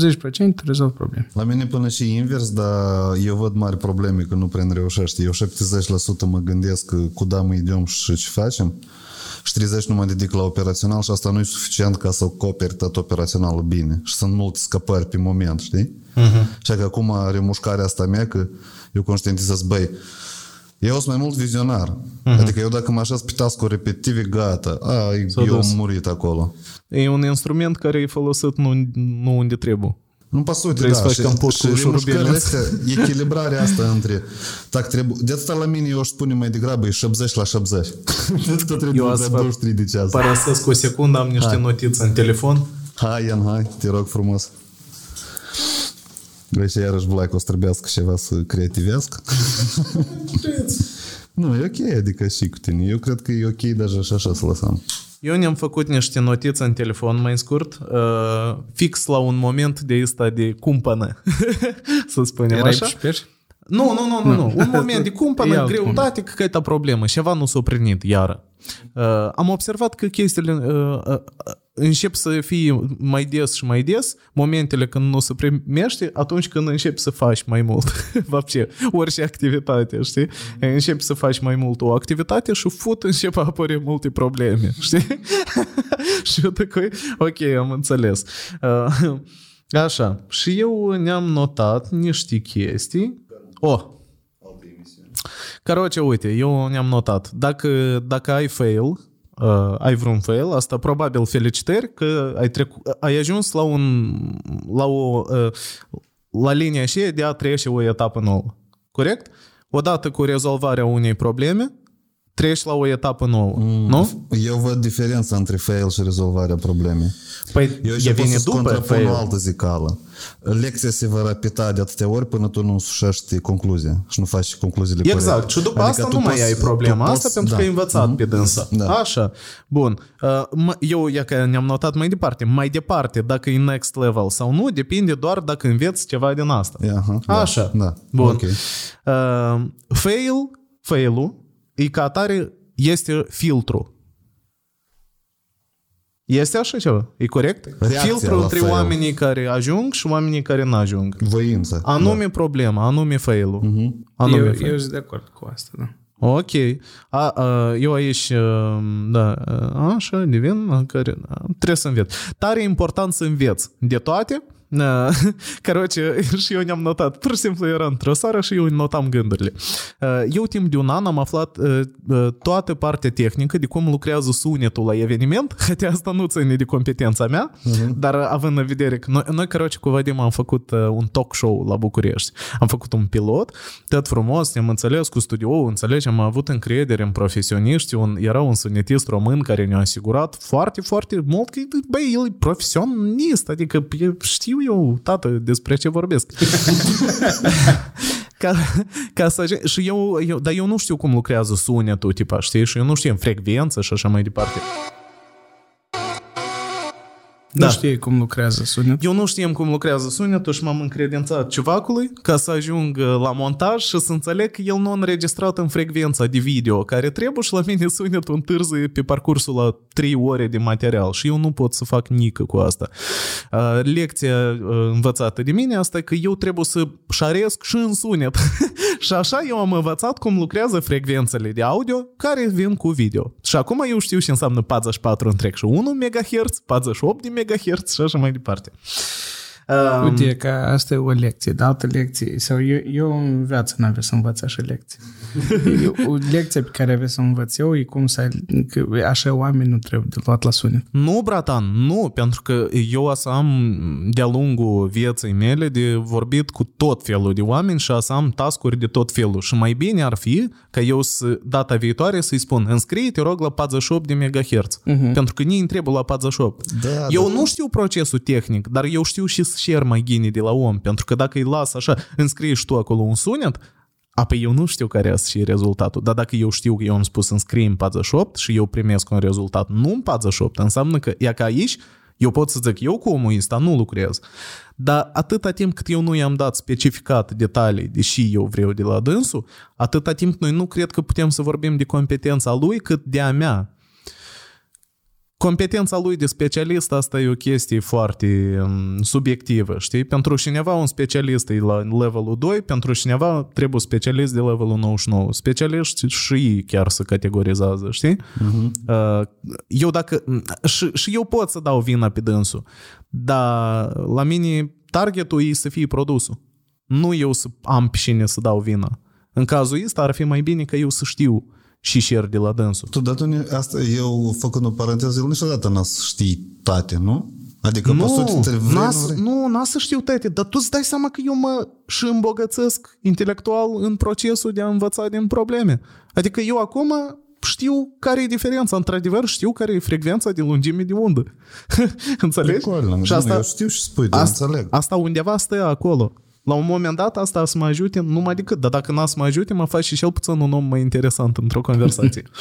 80% rezolv probleme. La mine până și invers, dar eu văd mari probleme că nu prea reușește. Eu 70% mă gândesc cu da mă idem și ce facem și 30 nu mă dedic la operațional și asta nu e suficient ca să acoperi tot operaționalul bine. Și sunt multe scăpări pe moment, știi? Uh-huh. Și că acum remușcarea asta mea că eu conștientizez, băi, eu sunt mai mult vizionar. Uh-huh. Adică eu dacă mă așez pe task repetitive, gata, a, S-a eu dus. am murit acolo. E un instrument care e folosit nu, nu unde trebuie. Nu pasă, uite, Trebuie da, să faci compot și, cu și șurubele. remușcările astea, echilibrarea asta între... Tak, trebuie, de asta la mine eu aș spune mai degrabă e 70 la 70. Tot trebuie Eu eu azi să fac- 23 de ceas. Părăsesc o secundă, am niște Hai. notițe în telefon. Hai, Ian, hai, te rog frumos. Vrei și iarăși Vlad că o să trebuiască ceva să creativească? nu, e ok, adică și cu tine. Eu cred că e ok deja și așa să lăsăm. Eu ne-am făcut niște notițe în telefon, mai scurt, uh, fix la un moment de ăsta de cumpănă, să spunem Erai așa. pe șpergi? Nu, nu, nu, nu, nu. Un moment de E cumpănă, alt greutate, că e problemă. Ceva nu s-a prinit, iară. Uh, am observat că chestiile uh, uh, încep să fii mai des și mai des momentele când nu se primește, atunci când începi să faci mai mult. Vapce, orice activitate, știi? Mm-hmm. Începi să faci mai mult o activitate și fut încep să apăre multe probleme, știi? și eu tăcui, ok, am înțeles. Uh, așa, și eu ne-am notat niște chestii. Oh, Caroce, uite, eu ne-am notat. Dacă, dacă ai fail, uh, ai vreun fail, asta probabil felicitări că ai, trecut, ai ajuns la un la o uh, la linia și de a trece o etapă nouă. Corect? Odată cu rezolvarea unei probleme, treci la o etapă nouă, mm. nu? Eu văd diferența între fail și rezolvarea problemei. Păi Eu e și pot vine să după contrapun o fail. altă zicală. Lecția se va repeta de atâtea ori până tu nu însușești concluzia și nu faci concluziile Exact. corecte. Și după Adică asta tu nu mai poți- ai tu problema asta poți- pentru că ai învățat Mhm. pe dânsa. Da. Așa. Bun. Uh, mă- Eu, ia că ne-am notat mai departe. Mai departe, dacă e next level sau nu, depinde doar dacă înveți ceva din asta. Ia, aha, da, Așa. Da. Bun. Ok. Uh, fail, fail-ul, e ca atare, este filtru. Este așa ceva? E corect? Reacția filtru la între fail. oamenii care ajung și oamenii care nu ajung. Voință. Anume problema, anume fail-ul. Anume Eu, fail. eu sunt de acord cu asta, da. Ok. A, a, eu aici, a, da, a, așa, devin, a, care, a, trebuie să înveț. Tare important să înveți de toate. A, Короче, și eu ne-am notat. Pur și simplu era într-o seară și eu notam gândurile. A, Eu timp de un an am aflat a, a, toată partea tehnică de cum lucrează sunetul la eveniment, hatea asta nu ține de competența mea, dar având în vedere că noi, noi короче, cu Vadim am făcut uh, un talk show la București. Am făcut un pilot, tot frumos, ne-am înțeles cu studio, înțelegi, am avut încredere în profesioniști, un, era un sunetist român care ne-a asigurat foarte, foarte mult că, băi, el e profesionist, adică e- știu eu, tată, despre ce vorbesc. ca, ca să ajung- și eu, eu, dar eu nu știu cum lucrează sunetul, tipa, știi? Și eu nu știu în frecvență și așa mai departe. Nu Da. știi cum lucrează sunet. Eu nu știam cum lucrează sunetul și m-am încredințat civacului ca să ajung uh, la montaj și să înțeleg că el nu a înregistrat în frecvența de video care trebuie și la mine sunetul întârzie pe parcursul la 3 ore de material și eu nu pot să fac nică cu asta. Uh, Lecția uh, învățată de mine asta e că eu trebuie să șaresc și în sunet. și așa eu am învățat cum lucrează frecvențele de audio care vin cu video. Și acum eu știu ce înseamnă 44 întreg și 1 MHz, 48 de MHz și așa mai departe. Um, Uite, că asta e o lecție, de altă lecție. Sau eu, eu în viață n-am să învăț așa lecții. Eu, o lecție pe care aveți să o învăț eu e cum să... Că așa oameni nu trebuie de luat la sunet. Nu, bratan, nu, pentru că eu o să am de-a lungul vieții mele de vorbit cu tot felul de oameni și o să am tascuri de tot felul. Și mai bine ar fi ca eu să, data viitoare să-i spun înscrie, te rog, la 48 de MHz. Uh-huh. Pentru că nii trebuie la 48. Da, eu da. nu știu procesul tehnic, dar eu știu și să share mai gine de la om. Pentru că dacă îi las așa, înscrii și tu acolo un sunet, Apoi eu nu știu care este și rezultatul, dar dacă eu știu că eu am spus înscrie în 48 și eu primesc un rezultat nu în 48, înseamnă că ea ca aici, eu pot să zic, eu cu omul ăsta nu lucrez. Dar atâta timp cât eu nu i-am dat specificat detalii, deși eu vreau de la dânsul, atâta timp noi nu cred că putem să vorbim de competența lui cât de a mea. Competența lui de specialist, asta e o chestie foarte um, subiectivă, știi? Pentru cineva un specialist e la levelul 2, pentru cineva trebuie specialist de levelul 99. Specialiști și ei chiar se categorizează, știi? Uh, eu dacă... Și, și eu pot să dau vina pe dânsul, dar la mine targetul e să fie produsul. Nu eu să am pe cine să dau vina. În cazul ăsta ar fi mai bine că eu să știu și share de la dânsul. Tu, dar tu, ne- asta, eu, făcând o paranteză, el niciodată n-a să știi toate, nu? Adică, pe Nu, te vrei, n-a, nu să- vrei. nu, n-a să știu toate, dar tu îți dai seama că eu mă și îmbogățesc intelectual în procesul de a învăța din probleme. Adică eu acum știu care e diferența, într-adevăr știu care e frecvența de lungime de undă. Înțelegi? Pricol, Și asta, eu știu și spui, dar asta, înțeleg. asta undeva stă acolo la un moment dat asta să mă ajute numai decât, dar dacă n-a să mă ajute, mă faci și cel puțin un om mai interesant într-o conversație.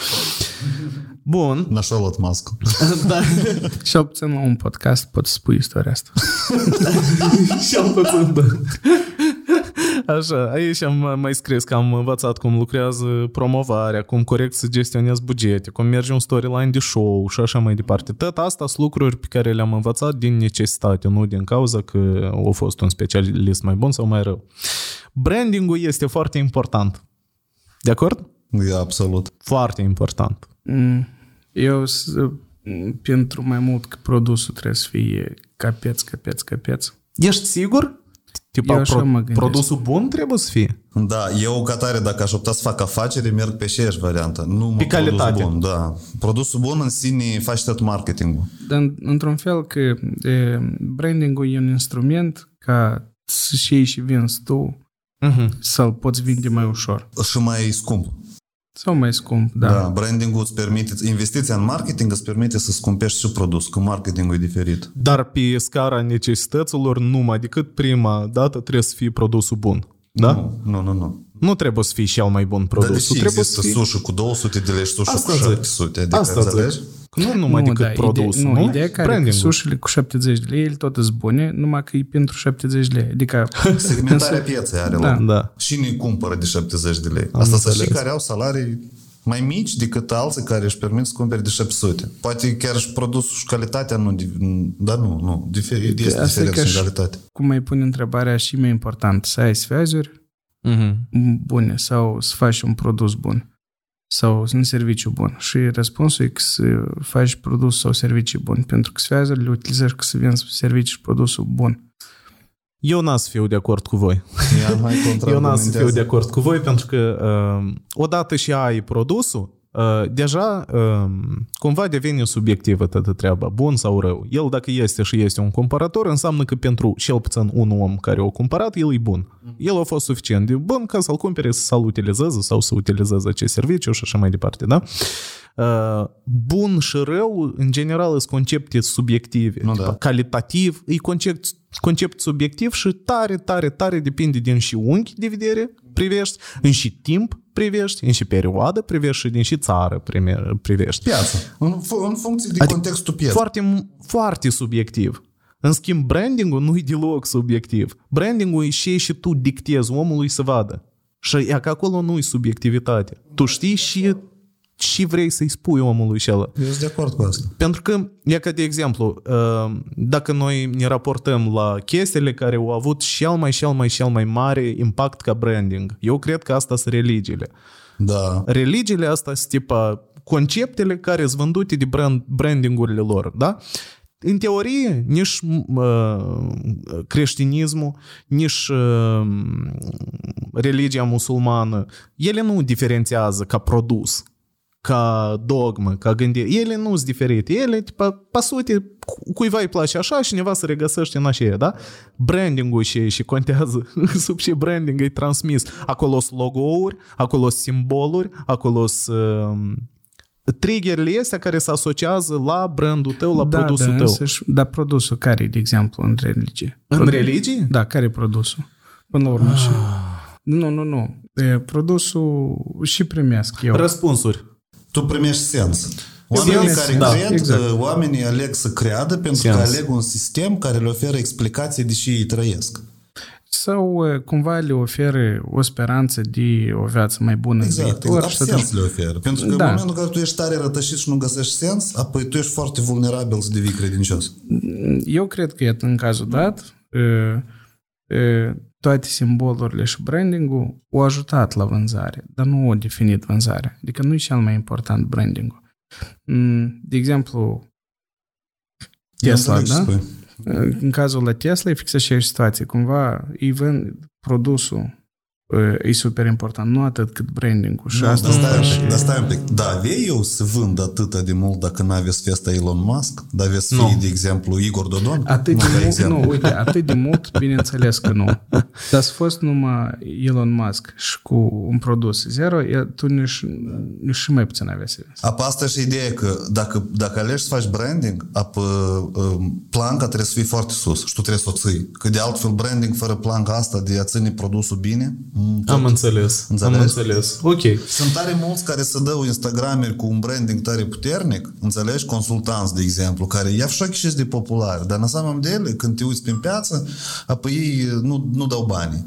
Bun. N-așa luat mască. da. Și puțin la un podcast pot spui istoria asta. Și puțin, da. Așa, aici am mai scris că am învățat cum lucrează promovarea, cum corect să gestionezi bugete, cum merge un storyline de show și așa mai departe. Tot asta sunt lucruri pe care le-am învățat din necesitate, nu din cauza că a fost un specialist mai bun sau mai rău. Brandingul este foarte important. De acord? E absolut. Foarte important. Mm, Eu, s- pentru mai mult că produsul trebuie să fie capeț, capeț, capeț. Ești sigur? Tipa, Eu așa mă gândesc. produsul bun trebuie să fie. Da, eu ca tare, dacă aș opta să fac afacere, merg pe aceeași variantă. Nu mă Pe calitate. Produsul bun, da. Produsul bun în sine faci tot marketingul. Dar în- într-un fel că e, brandingul e un instrument ca să-și iei și vinzi tu Uh-huh. să-l poți vinde mai ușor. Și mai scump. Sau mai scump, da. Da. da brandingul îți permite, investiția în marketing îți permite să scumpești și produs, că marketingul e diferit. Dar pe scara necesităților, numai decât prima dată trebuie să fie produsul bun. Da? Nu, Nu, nu, nu. nu. nu trebuie să fie cel mai bun Dar produs. de ce trebuie există să fie... sushi cu 200 de lei și sushi Asta cu zic. 700? Adică, Asta înțelegi? Zic. Că nu numai nu, decât da, produsul, ide- nu? nu? Ideea care că Branding-ul. sușile cu 70 de lei, ele tot îți bune, numai că e pentru 70 de lei. Adică, Segmentarea pieței are Da. loc. Da. Cine îi cumpără de 70 de lei? Asta să înțeles. și care au salarii mai mici decât alții care își permit să cumpere de 700. Poate chiar și produsul și calitatea nu... di- Da, nu, nu. Diferit, este Asta e diferență ca în și- calitate. cum mai pune întrebarea și mai important, să ai sfeazuri Mhm. bune sau să faci un produs bun sau un serviciu bun. Și răspunsul e că să faci produs sau servicii bun, pentru că sfeazurile le utilizezi ca să vinzi servicii și produsul bun. Eu n-am să fiu de acord cu voi. Ia mai Eu n-am să fiu de contraargumentează. acord cu voi pentru că uh, odată și ai produsul, uh, deja uh, cumva devine subiectivă toată treaba, bun sau rău. El dacă este și este un cumpărător, înseamnă că pentru cel puțin un om care a cumpărat, el e bun. El a fost suficient de bun ca să-l cumpere, să-l utilizeze sau să utilizeze acest serviciu și așa mai departe, da? Uh, bun și rău, în general, sunt concepte subiective. Nu, Tipa, da. Calitativ, e concept, concept subiectiv și tare, tare, tare depinde din și unghi de vedere privești, în și timp privești, în și perioadă privești și din și țară prime- privești. Piață. În, fu- în funcție de Adică contextul pieței. Foarte, foarte subiectiv. În schimb, brandingul nu e deloc subiectiv. Brandingul e și și tu dictezi omului să vadă. Și e că acolo nu e subiectivitate. Tu știi și și vrei să-i spui omului și ăla. Eu sunt de acord cu asta. Pentru că, e ca de exemplu, uh, dacă noi ne raportăm la chestiile care au avut cel mai, cel mai, cel mai mare impact ca branding, eu cred că asta sunt religiile. Da. Religiile astea sunt tipa conceptele care sunt vândute de brand, brandingurile lor, da? În teorie, nici uh, creștinismul, nici uh, religia musulmană, ele nu diferențiază ca produs, ca dogmă, ca gândire. Ele nu sunt diferite. Ele, tipa, pe sute, cu- cuiva îi place așa și cineva se regăsește în așa, da? Brandingul și, și contează. Sub și branding e transmis. Acolo sunt logo-uri, acolo sunt simboluri, sunt uh, triggerele astea care se asociază la brandul tău, la da, produsul da, tău. însăși, dar produsul care e, de exemplu, în religie? În Produ- religie? Da, care e produsul? Până la urmă și... Nu, nu, nu. E, produsul și primesc eu. Răspunsuri. Tu primești sens. Oamenii Sens, care da, cred, exact. exact. oamenii aleg să creadă pentru Sens. că aleg un sistem care le oferă explicații deși ei trăiesc. Sau e, cumva le oferă o speranță de o viață mai bună Exact, în viitor. exact. și atunci- Sens le oferă. Pentru că Da. în momentul în care tu ești tare rătășit și nu găsești sens, apoi tu ești foarte vulnerabil să devii credincios. Eu cred că, iată, în cazul dat, e, e, toate simbolurile și brandingul au ajutat la vânzare, dar nu au definit vânzarea. Adică nu e cel mai important brandingul. Mm, De exemplu, Tesla, Eu înțeleg ce da? spui. În cazul la Tesla e fix aceeași situație. Cumva îi vând produsul e super important, nu atât cât brandingul. Și Da, asta dar stai, un și- pic, dar stai un pic. Da, avei eu să vând atâta de mult dacă n-aveți festa Elon Musk? Dar aveți Nu. fi, de exemplu, Igor Dodon? Atât Nu, de ca mult, exemplu. nu, uite, atât de mult, bineînțeles că nu. Dar să fost numai Elon Musk și cu un produs zero, e, tu nici, nici și mai puțin avea să vezi. Apă asta și ideea că dacă, dacă alegi să faci branding, apă um, planca trebuie să fie foarte sus și tu trebuie să o ții. Că de altfel branding fără planca asta de a ține produsul bine, Mm, am înțeles, Înțelegi? am înțeles. Ok. Sunt tare mulți care se dau Instagrameri cu un branding tare puternic, înțelegi? Consultanți, de exemplu, care ia și de popular, dar în seama de ele, când te uiți prin piață, apoi ei eh, nu, nu dau bani.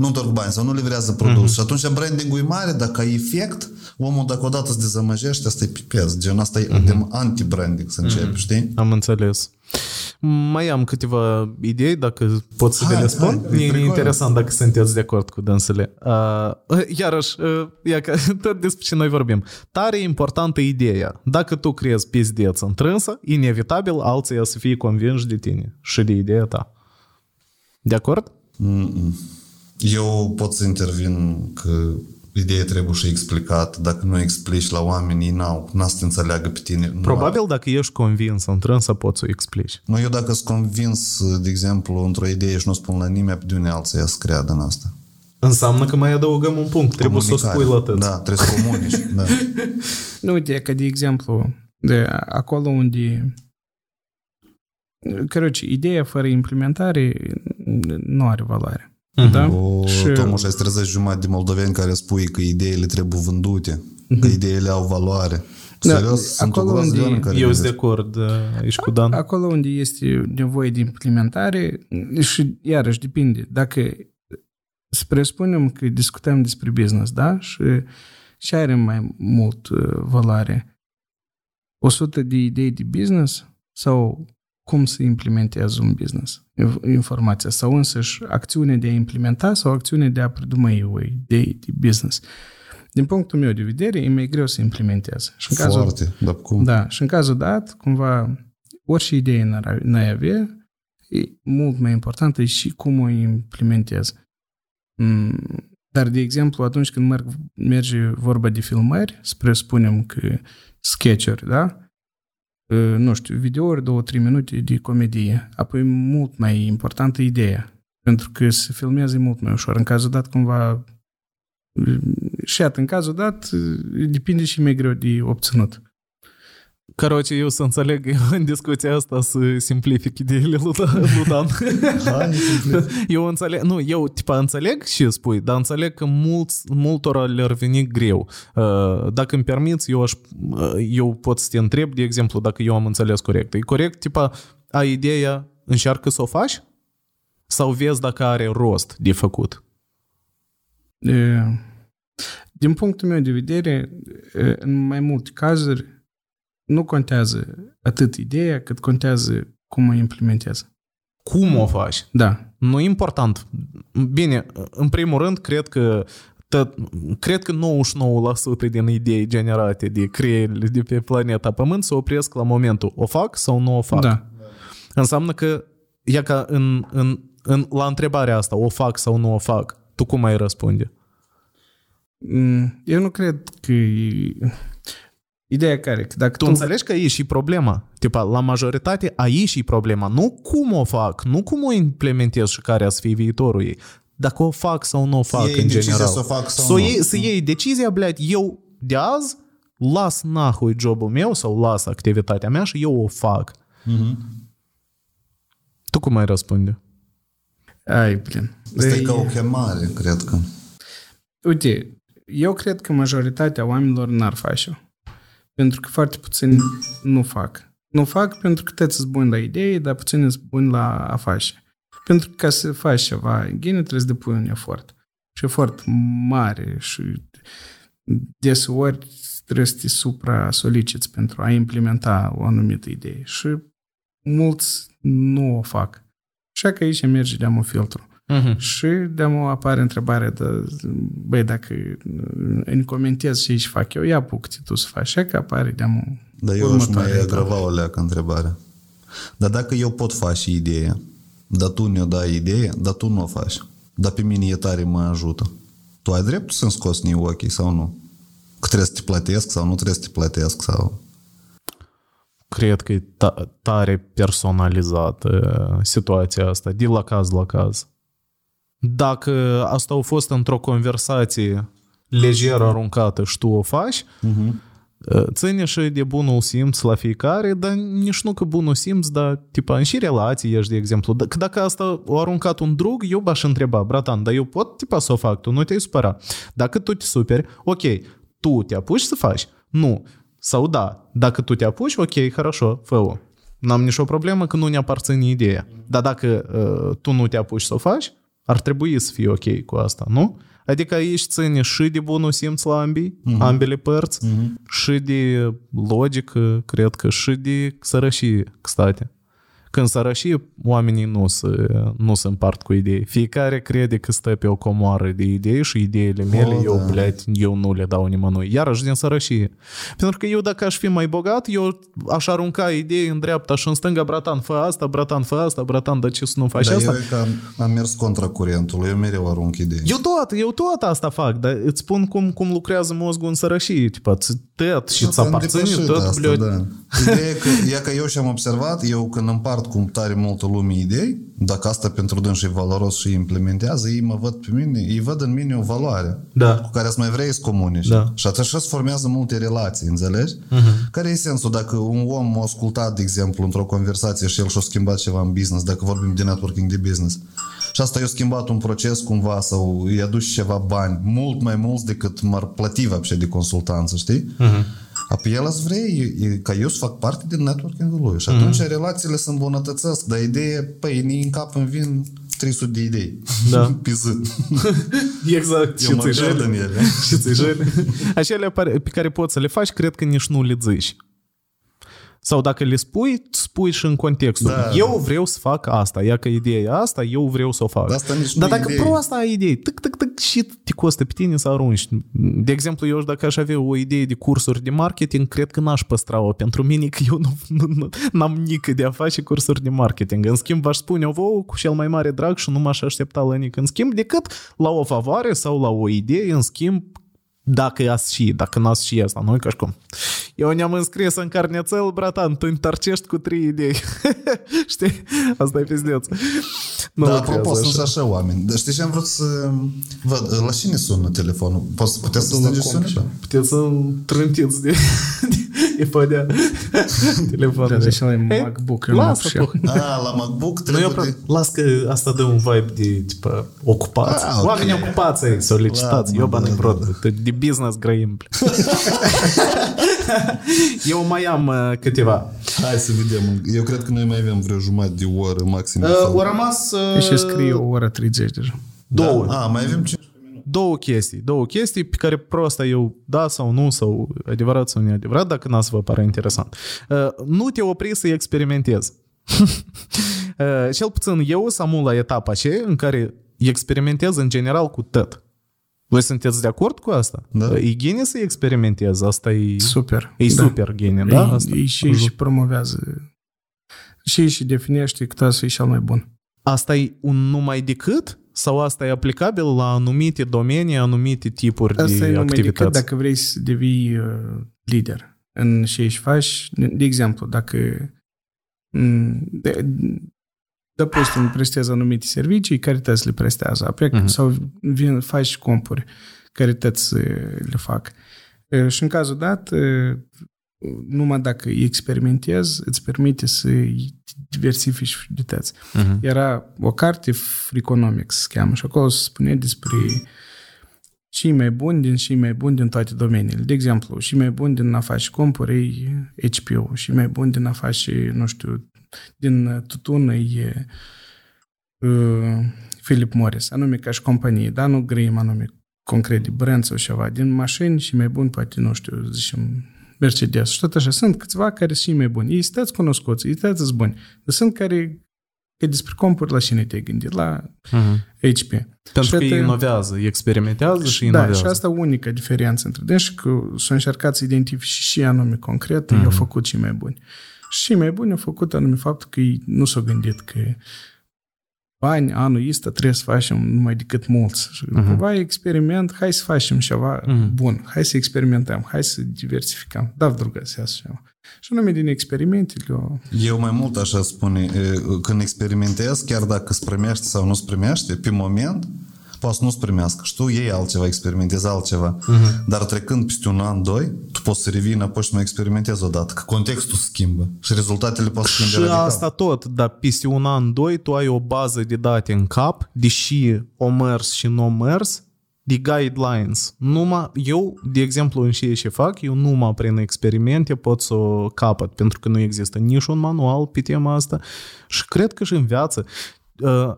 Nu întorc bani sau nu livrează produs. Mm-hmm. Și atunci brandingul e mare, dar ca efect, omul dacă odată se dezamăgește, asta e pipez. Gen, asta e mm-hmm. anti-branding să începi, mm-hmm. știi? Am înțeles. Mai am câteva idei, dacă pot să Hai, vi le spun. hai, e e pricol. interesant dacă sunteți de acord cu dânsele. Uh, iarăși, uh, ia că tot despre ce noi vorbim. Tare importantă ideea. Dacă tu crezi pizdeț întrânsă, inevitabil alții să fie convinși de tine și de ideea ta. De acord? Mm-mm. Eu pot să intervin că ideea trebuie și explicat. Dacă nu explici la oameni, ei n-au, n-a să înțeleagă pe tine. Probabil dacă ești convins într-un să poți să explici. Nu, eu dacă sunt convins, de exemplu, într-o idee și nu spun la nimeni, de unde alții să creadă în asta. Înseamnă că mai adăugăm un punct, trebuie să o spui la tăți. Da, trebuie să comunici, da. Nu, uite, că de exemplu, de acolo unde Căroci, ideea fără implementare nu are valoare. Mhm. Da? O, Și- Tomuș, ai trezit jumătate de moldoveni care spui că ideile trebuie vândute, că ideile au valoare. Da, Serios, sunt o acolo groază de unde- oameni care Eu sunt de gândesc. acord uh, aici cu Dan. Acolo unde este nevoie de implementare și iarăși depinde. Dacă să presupunem că discutăm despre business, da? Și, și are mai mult uh, valoare 100 de idei de business sau cum să implementezi un business, inf- informația, sau însăși acțiune de a implementa sau acțiune de a predumăi o idee de business. Din punctul meu de vedere, e mai greu să implementezi. Și în cazul, Foarte, dar cum? da, și în cazul dat, cumva, orice idee n-ar- n-ai avea, e mult mai importantă și cum o implementezi. Mm, Dar, de exemplu, atunci când merg, merge vorba de filmări, să presupunem că sketch-uri, da? E, Nu știu, videouri, două, trei minute de comedie. Apoi mult mai importantă ideea. Pentru că se filmează e mult mai ușor. În cazul dat, cumva, și iată, în cazul dat, depinde și mai greu de obținut. Короче, eu să înțeleg eu în discuția asta să simplific ideile lui Dan- lui Dan. Hai, nu simplific. Eu înțeleg, nu, eu tipa înțeleg și spui, dar înțeleg că mulți, multora le-ar veni greu. Uh, Dacă îmi permiți, eu, aș, uh, eu pot să te întreb, de exemplu, dacă eu am înțeles corect. E corect, tipa, ai ideea, încearcă să o faci? Sau vezi dacă are rost de făcut? E, Din punctul meu de vedere, e, în mai multe cazuri, nu contează atât ideea, cât contează cum o implementează. Cum o faci? Da. Nu e important. Bine, în primul rând, cred că tă, cred că 99% din idei generate de creierile de pe planeta Pământ se opresc la momentul o fac sau nu o fac. Da. Înseamnă că, ia ca în, în, în, la întrebarea asta, o fac sau nu o fac, tu cum ai răspunde? Mm, Eu nu cred că e... Ideea care? Că dacă Tu înțelegi că aici și problema. Tipa, la majoritate aici și problema. Nu cum o fac, nu cum o implementez și care să fie viitorul ei. Dacă o fac sau nu o fac iei în decizia general. să o fac sau să, nu. iei, să iei decizia, blядь, eu de azi las nahui jobul meu sau las activitatea mea și eu o fac. Tu cum ai răspunde? Ai, plin. Asta e Ei, ca o chemare, cred că. Uite, eu cred că majoritatea oamenilor n-ar face-o. pentru că foarte puțini nu fac. Nu fac pentru că toți sunt buni la idei, dar puțini sunt buni la a face. Pentru că ca să faci ceva în ghine trebuie să depui un efort. Și efort mare și deseori trebuie să te supra-soliciți pentru a implementa o anumită idee. Și mulți nu o fac. Așa că aici merge de un filtru. Uh-huh. Și de apare întrebarea de, băi, dacă îmi comentez ce aici fac eu, ia puc tu să faci. Așa că apare de Dar eu aș următoarea mai etapă. agrava o leacă întrebarea. Dar dacă eu pot face ideea, dar tu ne-o dai ideea, dar tu nu o faci, dar pe mine e tare mă ajută, tu ai dreptul să-mi scoți în ochii sau nu? Că trebuie să te plătesc sau nu trebuie să te plătesc sau... Cred că e ta- tare personalizată situația asta, de la caz la caz Dacă asta a fost într-o conversație lejer aruncată și tu o faci, Uh-huh. ține și de bunul simț la fiecare, dar nici nu că bunul simț, dar tipa în și relații ești, de exemplu. Că dacă asta a aruncat un drug, eu v-aș întreba, bratan, dar eu pot tipa să o fac, tu nu te-ai supăra. Dacă tu te superi, ok, tu te apuci să faci? Nu. Sau da, dacă tu te apuci, ok, хорошо, fă-o. N-am nicio problemă că nu ne aparține ideea. Dar dacă uh, tu nu te apuci să o faci, ar trebui să fii ok cu asta, nu? Adică aici ține și de bunul simț la ambii, uh-huh. ambele părți, uh-huh. și de logică, cred că și de sărășie, state. Când sărășie, oamenii nu se, nu se împart cu idei. Fiecare crede că stă pe o comoară de idei și ideile mele, Oh, eu, da. blядь, eu nu le dau nimănui. Iarăși din sărășie. Pentru că eu dacă aș fi mai bogat, eu aș arunca idei în dreapta și în stânga, bratan, fă asta, bratan, fă asta, bratan, de ce să nu faci Dar asta? eu e că am, am mers contra curentului, eu mereu arunc idei. Eu tot, eu tot asta fac, dar îți spun cum, cum lucrează mozgul în sărășie. Tipa, ți tăt și îți Am aparține depășit tot, asta, blядь. da. Ideea e că, e că eu și-am observat, eu când împart cum tare multă lume idei, dacă asta pentru dânsi e valoros și implementează, ei mă văd pe mine, ei văd în mine o valoare da. cu care să mai vrei să comunici. Da. Și atunci se formează multe relații, înțelegi? Uh-huh. Care e sensul dacă un om a ascultat, de exemplu, într-o conversație și el și-a schimbat ceva în business, dacă vorbim de networking de business, și asta i-a schimbat un proces cumva sau i-a dus ceva bani, mult mai mulți decât m-ar plăti de consultanță, știi? Uh-huh. Apoi el îți vrei e- ca eu să fac parte din networking-ul lui. Și atunci relațiile se îmbunătățesc, dar ideea, păi, ni în cap îmi vin 300 de idei. Da. Pe zi. Exact. Eu mă ți-i pierd jale. în ele. Și ți jale. Acelea pare- pe care poți să le faci, cred că nici nu le zici. Sau dacă le spui, spui și în contextul. Da. Eu vreau să fac asta. Ia că ideea e asta, eu vreau să o fac. Dar asta nici Dar nu e dacă idee. proasta ai idei, tâc, tâc, tâc, și te costă pe tine să arunci. De exemplu, eu dacă aș avea o idee de cursuri de marketing, cred că n-aș păstra-o pentru mine, că eu nu, nu, nu, n-am nică de a face cursuri de marketing. În schimb, v-aș spune o vouă cu cel mai mare drag și nu m-aș aștepta la nic în schimb, decât la o favoare sau la o idee, în schimb, dacă e și, dacă n-ați și asta, nu ca și cum. Eu ne-am înscris în carnețel, bratan, tu întorcești cu trei idei. Știi? Asta e pizdeț. Nu Da, lucrează apropo, sunt și așa. așa oameni. Dar știi ce am vrut să văd? La cine sună telefonul? Poți, puteți să strângeți sunetul? Puteți să trântiți de... iPhone. Telefonul. Da, deci ăla e Ei, MacBook, eu nu am Lasă și eu. tu. A, la MacBook Nu trebuie eu pro- de... las că asta dă un vibe de, tipă, ocupați. Ah, ok. Oamenii ocupați ai, solicitați. Ladă, Eu bani da, brod. De business grăim. Eu mai am uh, câteva. Hai să vedem. Eu cred că noi mai avem vreo jumătate de oră maxim. Uh, sau- au rămas uh, Și scrie o oră 30 deja. două. Da? A, mai avem 5 două chestii. Două chestii pe care prosta eu da sau nu, sau adevărat sau neadevărat, dacă n-a să vă pare interesant. Uh, nu te opri să experimentezi. uh, cel puțin eu să am la etapa aceea în care experimentez în general cu tot. Voi sunteți de acord cu asta? Da. Uh, E gine să experimentezi, asta e, Super. e da. super gine, da? Ei, Asta, ei și, și promovează și și definește că trebuie să fie cel mai bun. asta e un numai decât? Sau asta e aplicabil la anumite domenii, anumite tipuri Asta de e numai decât activități? dacă vrei să devii uh, lider în ce ești faci. De, de exemplu, dacă m, de, de postul prestează anumite servicii, carități le prestează. Apec, Mhm. uh-huh. Sau vin, faci compuri, carități uh, le fac. Uh, Și în cazul dat, uh, numai dacă experimentezi, îți permite să diversifici utilități. Mhm. Era o carte Freakonomics, se cheamă, și acolo se spune despre cei mai buni din cei mai buni din toate domeniile. De exemplu, și mai buni din a face compuri e HBO, și mai buni din a face, nu știu, din tutun e uh, Philip Morris, anume ca și companie, dar nu grăim anume concret de brand sau ceva. Din mașini și mai buni, poate, nu știu, zicem, Mercedes și tot așa. Sunt câțiva care sunt și mai buni. Ei stați cunoscuți, ei stați buni. Dar sunt care că despre compuri la cine te-ai gândit? La Mhm. HP. Pentru Și că te- inovează, experimentează și da, inovează. și asta unica diferență între deci și că s-au încercat să identifice și anume concret, mm-hmm. i-au făcut și mai buni. Și mai buni au făcut anume faptul că ei nu s-au gândit că bani anul ăsta trebuie să facem numai decât mulți. Și Mhm. cumva experiment, hai să facem ceva Mhm. bun, hai să experimentăm, hai să diversificăm. Da, drugă, să iasă ceva. Și anume din experimentele, eu, Eu mai mult așa spune, e, când experimentez, chiar dacă îți primește sau nu îți primește, pe moment, poate să nu-ți primească și tu iei altceva, experimentezi altceva. Uh-huh. Dar trecând peste un an, doi, tu poți să revii înapoi și să mai experimentezi odată, că contextul se schimbă și rezultatele pot să schimbe Și radical. asta tot, dar peste un an, doi, tu ai o bază de date în cap, deși o mers și nu o mers, de guidelines. Numai, eu, de exemplu, în ceea ce fac, eu numai prin experimente pot să o capăt, pentru că nu există nici un manual pe tema asta și cred că și în viață. Uh,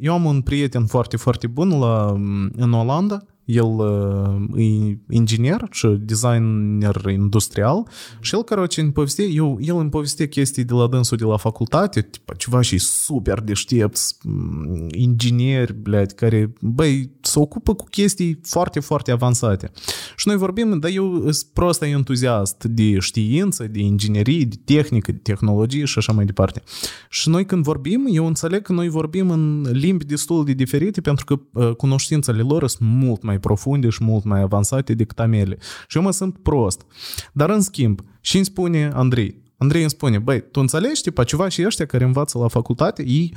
Eu am un prieten foarte, foarte bun la, în Olanda, el uh, e inginer și designer industrial și el, короче, îmi povestea, eu, el îmi povestea chestii de la dânsul de la facultate, tipa, ceva și super deștepți, m, ingineri, blядь, care, băi, se ocupă cu chestii foarte, foarte avansate. Și noi vorbim, dar eu sunt prost entuziast de știință, de inginerie, de tehnică, de tehnologie și așa mai departe. Și noi când vorbim, eu înțeleg că noi vorbim în limbi destul de diferite pentru că uh, cunoștințele lor sunt mult mai profunde și mult mai avansate decât a mele. Și eu mă simt prost. Dar în schimb, și îmi spune Andrei, Andrei îmi spune, băi, tu înțelegi, tipa, ceva și ăștia care învață la facultate, ei,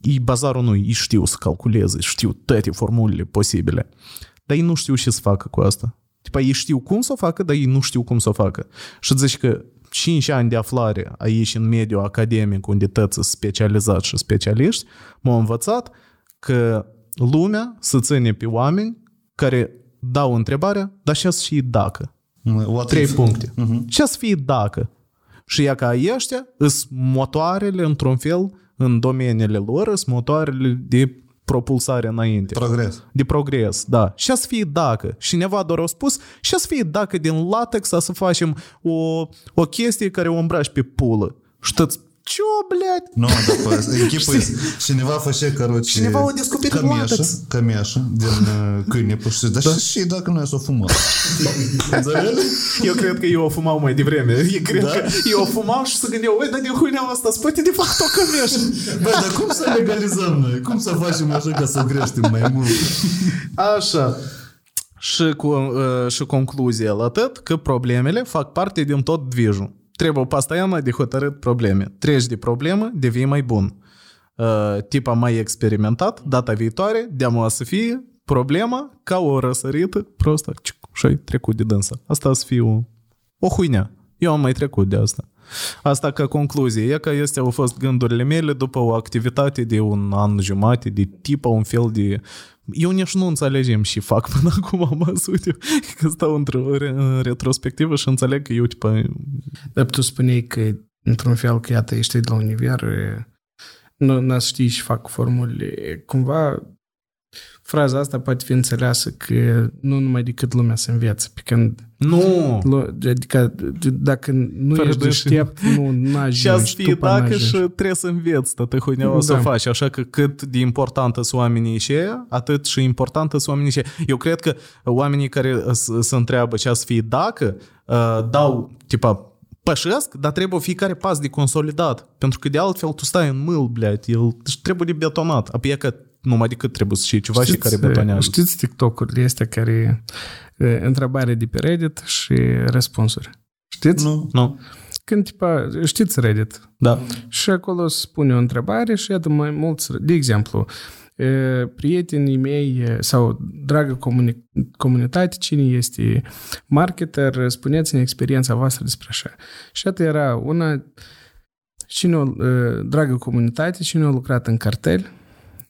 ei bazarul nu, ei știu să calculeze, știu toate formulele posibile. Dar ei nu știu ce să facă cu asta. Tipa, ei știu cum să o facă, dar ei nu știu cum să o facă. Și îți zici că 5 ani de aflare aici în mediul academic, unde tăți specializați și specialiști, m-au învățat că lumea se ține pe oameni care dau întrebarea, dar ce și dacă? What Trei if? puncte. Ce să fie dacă? Și ea ca ăștia îs motoarele, într-un fel, în domeniile lor, sunt motoarele de propulsare înainte. Progres. de progres, da. Și să fie dacă. Și cineva doar a spus, și să fie dacă din latex să facem o, o chestie care o îmbraci pe pulă. Și tăți, ce blядь? Nu, după echipă cineva făcea, короче, Cineva a descoperit cămeșă, latex. cămeșă din uh, câine, și dar și, și dacă noi să o fumăm. Înțelegi? Eu cred că eu o fumau mai devreme. Eu cred da? că eu o fumau și se gândeau, ui, dar de huinea asta spate de fapt o cămeșă. Bă, dar cum să legalizăm noi? Cum să facem așa ca să creștem mai mult? Așa. Și, cu, uh, și concluzia la tot că problemele fac parte din tot движul. Trebuie постоянно de hotărât probleme. Treci de problemă, devii mai bun. Uh, tipa mai experimentat, data viitoare, de să fie problema ca o răsărită, prostă, ciuc, și ai trecut de dânsa. Asta să fie o, o huinea. Eu am mai trecut de asta. Asta ca concluzie. E că astea au fost gândurile mele după o activitate de un an jumate, de tipă un fel de... eu nici nu înțelegem și fac până acum am văzut eu, că stau într-o re- în retrospectivă și înțeleg că eu, tipă, Dar tu spuneai că, într-un fel, că iată, ești de la univers, e, nu, nu știi și fac formule. Cumva, fraza asta poate fi înțeleasă că nu numai decât lumea să învețe, pe când nu! lu- adică dacă nu Fără ești îndoială. deștept, nu n-ajungi, Și ați fi tu până dacă n-ajungi. și trebuie să înveți tot huineaua să Da. faci. Așa că cât de importantă sunt oamenii și aia, atât și importantă sunt oamenii și aia. Eu cred că oamenii care uh, s- se întreabă ce să fie dacă, uh, dau, tipa, pășesc, dar trebuie fiecare pas de consolidat. Pentru că de altfel tu stai în mâl, blядь, el și trebuie de betonat. Apoi e că numai decât trebuie să știi ceva și care betonează. Știți TikTok-urile astea care e, întrebare de pe Reddit și răspunsuri. Știți? Nu? Nu? Când, tipa, știți Reddit? Da. Și acolo se pune o întrebare și iată mai mulți, de exemplu, e, prietenii mei e, sau dragă comuni- comunitate, cine este marketer, spuneți-ne experiența voastră despre așa. Și iată era una, cine, o- e, dragă comunitate, cine a lucrat în cartel,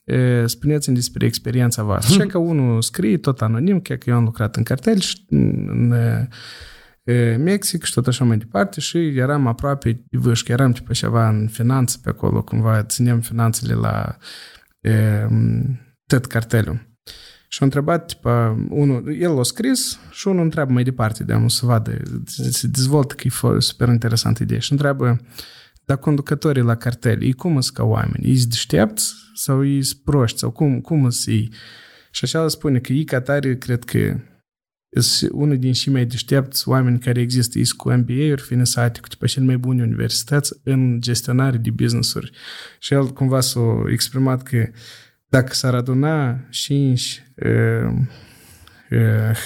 e, spuneți-mi despre experiența voastră. Și că unul scrie tot anonim, că eu am lucrat în cartel și în e, e, Mexic și tot așa mai departe și eram aproape de vârșcă, eram tipă ceva în finanțe pe acolo, cumva ținem finanțele la e, tot cartelul. Și a întrebat, tipa, unul, el a scris și unul întreabă mai departe, de să vadă, se dezvoltă că e fo- super interesantă idee. Și întreabă, dar conducătorii la cartel, ei cum sunt ca oameni? Ei sunt deștepți sau ei sunt proști? Sau cum, cum sunt ei? Și așa spune că ei ca tare, cred că sunt unul din cei mai deștepți oameni care există. Ei sunt cu MBA-uri finisate, cu tipa cele mai bune universități în gestionare de business-uri. Și el cumva s-a exprimat că dacă s-ar aduna 5 uh, uh,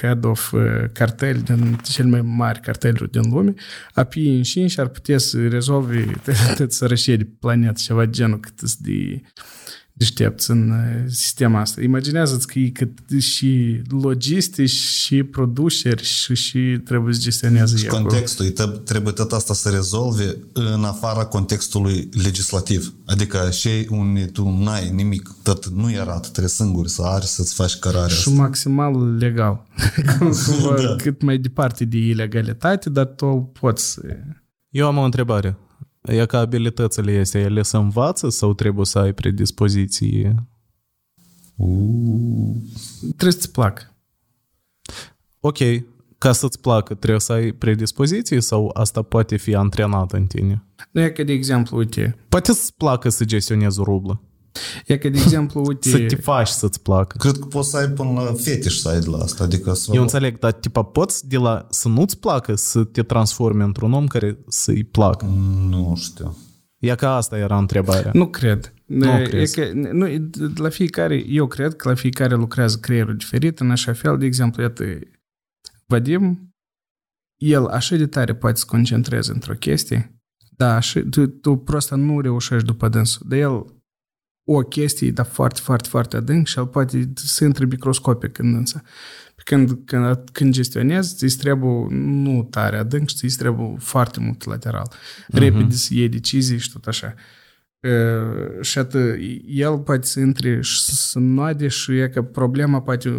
head of uh, cartel din cel mai mari carteluri din lume, apoi în 5 ar putea să rezolve tot sărășie de planetă, ceva de genul cât sunt de deștepți în uh, sistema asta. Imaginează-ți că e cât și logistici și produceri și, și trebuie să gestioneze Și ei acolo. contextul, îi tă- trebuie tot asta să rezolve în afara contextului legislativ. Adică și unde tu n-ai nimic, tot nu era, tu trebuie singur să ari să-ți faci cărarea Și asta. maximal legal. Cumva Da. cât mai departe de ilegalitate, dar tu poți să... Eu am o întrebare. E ca abilitățile astea, ele se învață sau trebuie să ai predispoziții? Trebuie să-ți placă. Ok, ca să-ți placă, trebuie să ai predispoziții sau asta poate fi antrenat în tine? Nu e că, de exemplu, uite, Poate să-ți placă să gestionezi o rublă. E că, de exemplu, uite, Să te faci să-ți placă. Cred că poți să ai până la fetiș să ai de la asta. Adică să... Eu înțeleg, dar tipa poți de la să nu-ți placă să te transformi într-un om care să-i placă. Nu știu. E ca asta era întrebarea. Nu cred. Nu e crezi. că, nu, la fiecare, eu cred că la fiecare lucrează creierul diferit, în așa fel, de exemplu, iată, Vadim, el așa de tare poate să concentreze într-o chestie, dar așa, tu, tu prost nu reușești după dânsul. Dar el o chestie, dar foarte, foarte, foarte adânc și el poate să intre microscopic în dânsa. Pe Când, când, când gestionezi, îți trebuie nu tare adânc, și îți trebuie foarte mult lateral. Repede să iei decizii și tot așa. Uh, și atât, el poate să intre și să noade și e că problema poate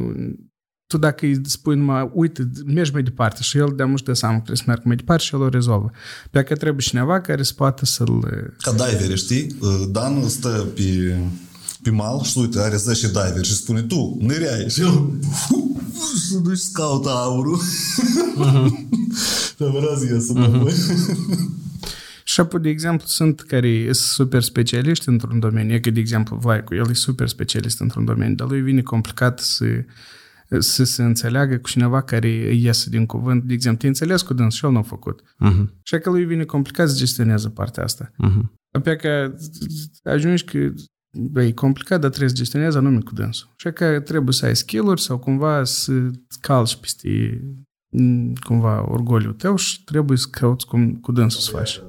tu dacă îi spui numai, uite, mergi mai departe și el de mult de seama că trebuie să meargă mai departe și el o rezolvă. Pe că trebuie cineva care să poată să-l... Ca diveri, știi? Dan stă pe, pe mal și uite, are 10 diveri și spune tu, năreai. Și el să duci să caută aurul. Și vrea să iasă înapoi. Și apoi, de exemplu, sunt care sunt super specialiști într-un domeniu. E că, de exemplu, Vlaicu, el e super specialist într-un domeniu, dar lui vine complicat să să se înțeleagă cu cineva care îi iese din cuvânt. De exemplu, te înțeles cu dâns și el nu a făcut. Uh-huh. Și că lui vine complicat să gestioneze partea asta. Uh-huh. Apoi că ajungi că bă, e complicat, dar trebuie să gestionezi anume cu dânsul. Și că trebuie să ai skill-uri sau cumva să calci peste m, cumva orgoliul tău și trebuie să cauți cu, cu dânsul să faci.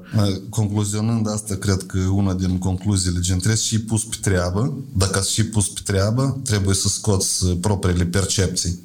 Concluzionând asta, cred că una din concluziile gen trebuie și pus pe treabă. Dacă ați și pus pe treabă, trebuie să scoți propriile percepții.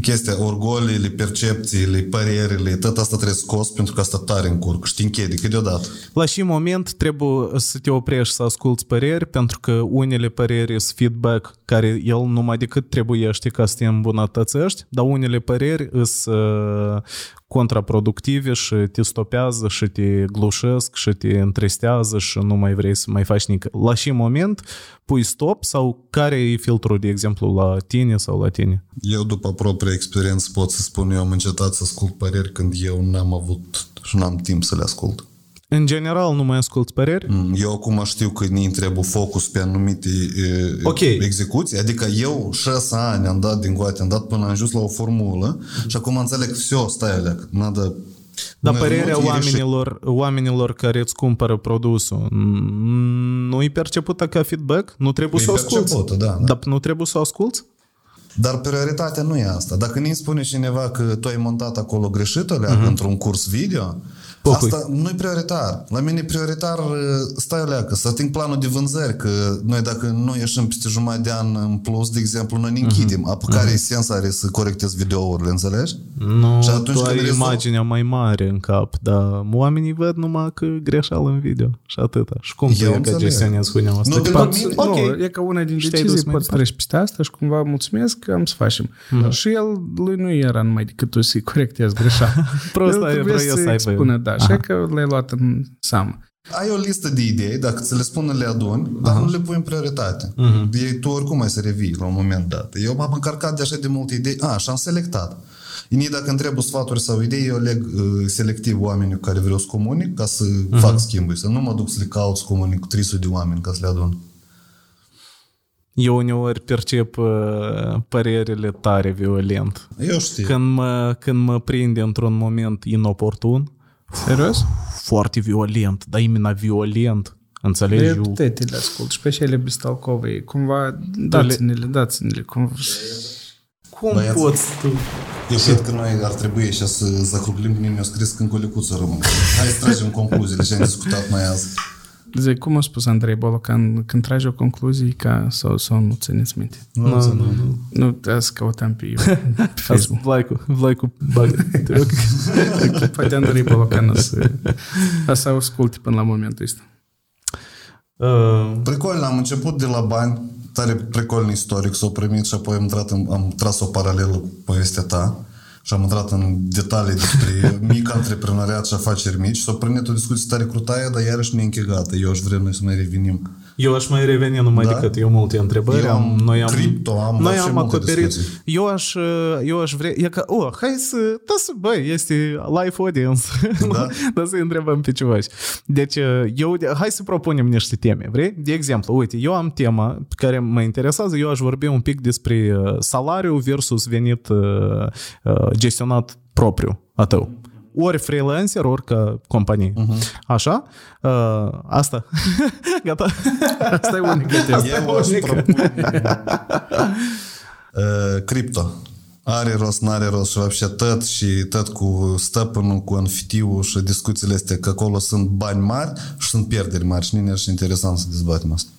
Chestia, orgoliile, percepțiile, părerile, tot asta trebuie scos pentru că asta tare încurc și te închede câteodată. La și moment trebuie să te oprești să asculți păreri, pentru că unele păreri sunt feedback care el numai decât trebuiește ca să te îmbunătățești, dar unele păreri sunt uh, contraproductive și te stopează și te glușesc și te întristează și nu mai vrei să mai faci nimic. La și moment pui stop sau care e filtrul, de exemplu, la tine sau la tine? Eu, după propria experiență, pot să spun, eu am încetat să ascult păreri când eu n-am avut și n-am timp să le ascult. În general, nu mai asculți păreri? Mm, Eu acum știu că ne trebuie focus pe anumite e, Ok. execuții, adică eu șase ani am dat din goate, am dat până am ajuns la o formulă și acum înțeleg, все, stai alea, надо Dar Nu, părerea nu, e oamenilor, oamenilor care îți cumpără produsul nu e percepută ca feedback? Nu trebuie E să o asculți? percepută, da, da. Dar nu trebuie să o asculți? Dar prioritatea nu e asta. Dacă ne spune cineva că tu ai montat acolo greșit o leacă într-un curs video, Pocui. asta nu e prioritar. La mine e prioritar, stai o leacă, să ating planul de vânzări, că noi dacă nu ieșim peste jumătate de an în plus, de exemplu, noi ne închidem. Uh-huh. Apoi care sens are să corectezi videourile, înțelegi? Nu, Și atunci tu când ai rezolv- imaginea mai mare în cap, dar oamenii văd numai că greșeală în video și atâta. Și cum tu Eu e că înțeleg. gestionezi huneaua asta? Nu, Tipa, pentru mine- Ok. ok, Nu, e ca una din Și te-ai decizii, dus mai poți departe. treci peste asta și cumva mulțumesc că am să facem. Și el, lui nu era numai decât tu să-i corectezi greșeala. Prost, El ai- trebuie vreau eu să aibă- spună, da, așa că le-ai luat în seamă. Ai o listă de idei, dacă ți le spun, le aduni, dar nu le pui în prioritate. Uh-huh. Tu oricum ai să revii la un moment dat. Eu m-am încărcat de așa de multe idei. A, și am selectat. Inii dacă îmi trebuie sfaturi sau idei, eu leg uh, selectiv oamenii cu care vreau să comunic ca să uh-huh. fac schimburi. Să nu mă duc să le caut să comunic cu 300 de oameni ca să le adun. eu uneori percep uh, părerile tare violent. Eu știu. Când mă, când mă prinde într-un moment inoportun, Serios? foarte violent, dar imena violent, înțelegi? Eu Eu, te le ascult și pe cele Bistalcovei. Cumva, dați-ne-le, dați-ne-le. Cumva. cum Băiați- poți tu? Eu cred că noi ar trebui așa să zacruglim pe mine, mi-o scris în colicuță rămân. Hai să tragem concluziile și am discutat mai azi. Zic, cum a spus Andrei Bolocan, când tragi o concluzie ca sau, sau nu țineți minte? Nu, nu, nu. Nu, trebuie să căutăm pe, pe Facebook. Vlaicu, Vlaicu, bagă. te rog. Poate Andrei Bolocan o să, o să asculte până la momentul ăsta. Uh, Pricol, am început de la bani, tare pricolni istoric, s-au primit și apoi am, intrat în, am tras o paralelă cu povestea ta și am intrat în detalii despre mic antreprenoriat și afaceri mici. S-a primit o discuție tare crutaie, dar iarăși ne închegată. Eu aș vrea noi să mai revenim. Eu aș mai reveni numai Da? decât eu multe întrebări. Eu am am, noi am, cripto, am noi dat și am multe acoperit. discuții. Eu aș, eu aș vrea, e că, oh, hai să, da să, băi, este live audience. Da. da să întrebăm pe ceva. Deci, eu, hai să propunem niște teme, vrei? De exemplu, uite, eu am tema pe care mă interesează, eu aș vorbi un pic despre uh, salariu versus venit uh, uh, gestionat propriu a tău Ori freelancer, ori ca companie. Uh-huh. Așa? Uh, asta. Gata. Asta e unică Eu aș propune uh, cripto. Are rost, n-are rost și вообще tot și tot cu stăpânul, cu anfitiu și discuțiile astea, că acolo sunt bani mari și sunt pierderi mari și nu e interesant să dezbatem asta.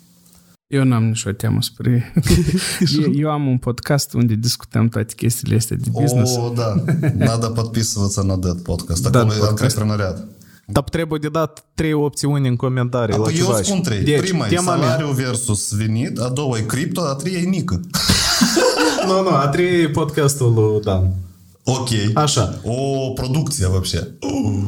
Eu n-am nicio teamă spre... eu, eu am un podcast unde discutăm toate chestiile astea de business. O, da. Надо подписываться на Dead Podcast. Acolo Dead e Podcast. antreprenoriat. Dar trebuie de dat trei opțiuni în comentarii la Apoi eu ceva. spun trei. Deci, Prima e tema mea. salariu versus venit, a doua e cripto, a treia e nică. Nu, nu, a trei e podcastul lui Dan. Ok. Așa. O producție, вообще.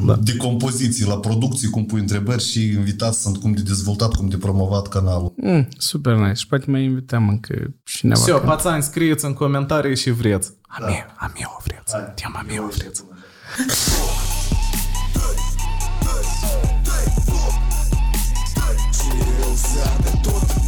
Da. De compoziții la producții, cum pui întrebări și invitați sunt cum de dezvoltat, cum de promovat canalul. Mm, super nice. Și poate mai invităm încă cineva. Все, care- pațani, scrieți în comentarii și vreți. A mea, a mea o vreți. Tema mea o vreți. Am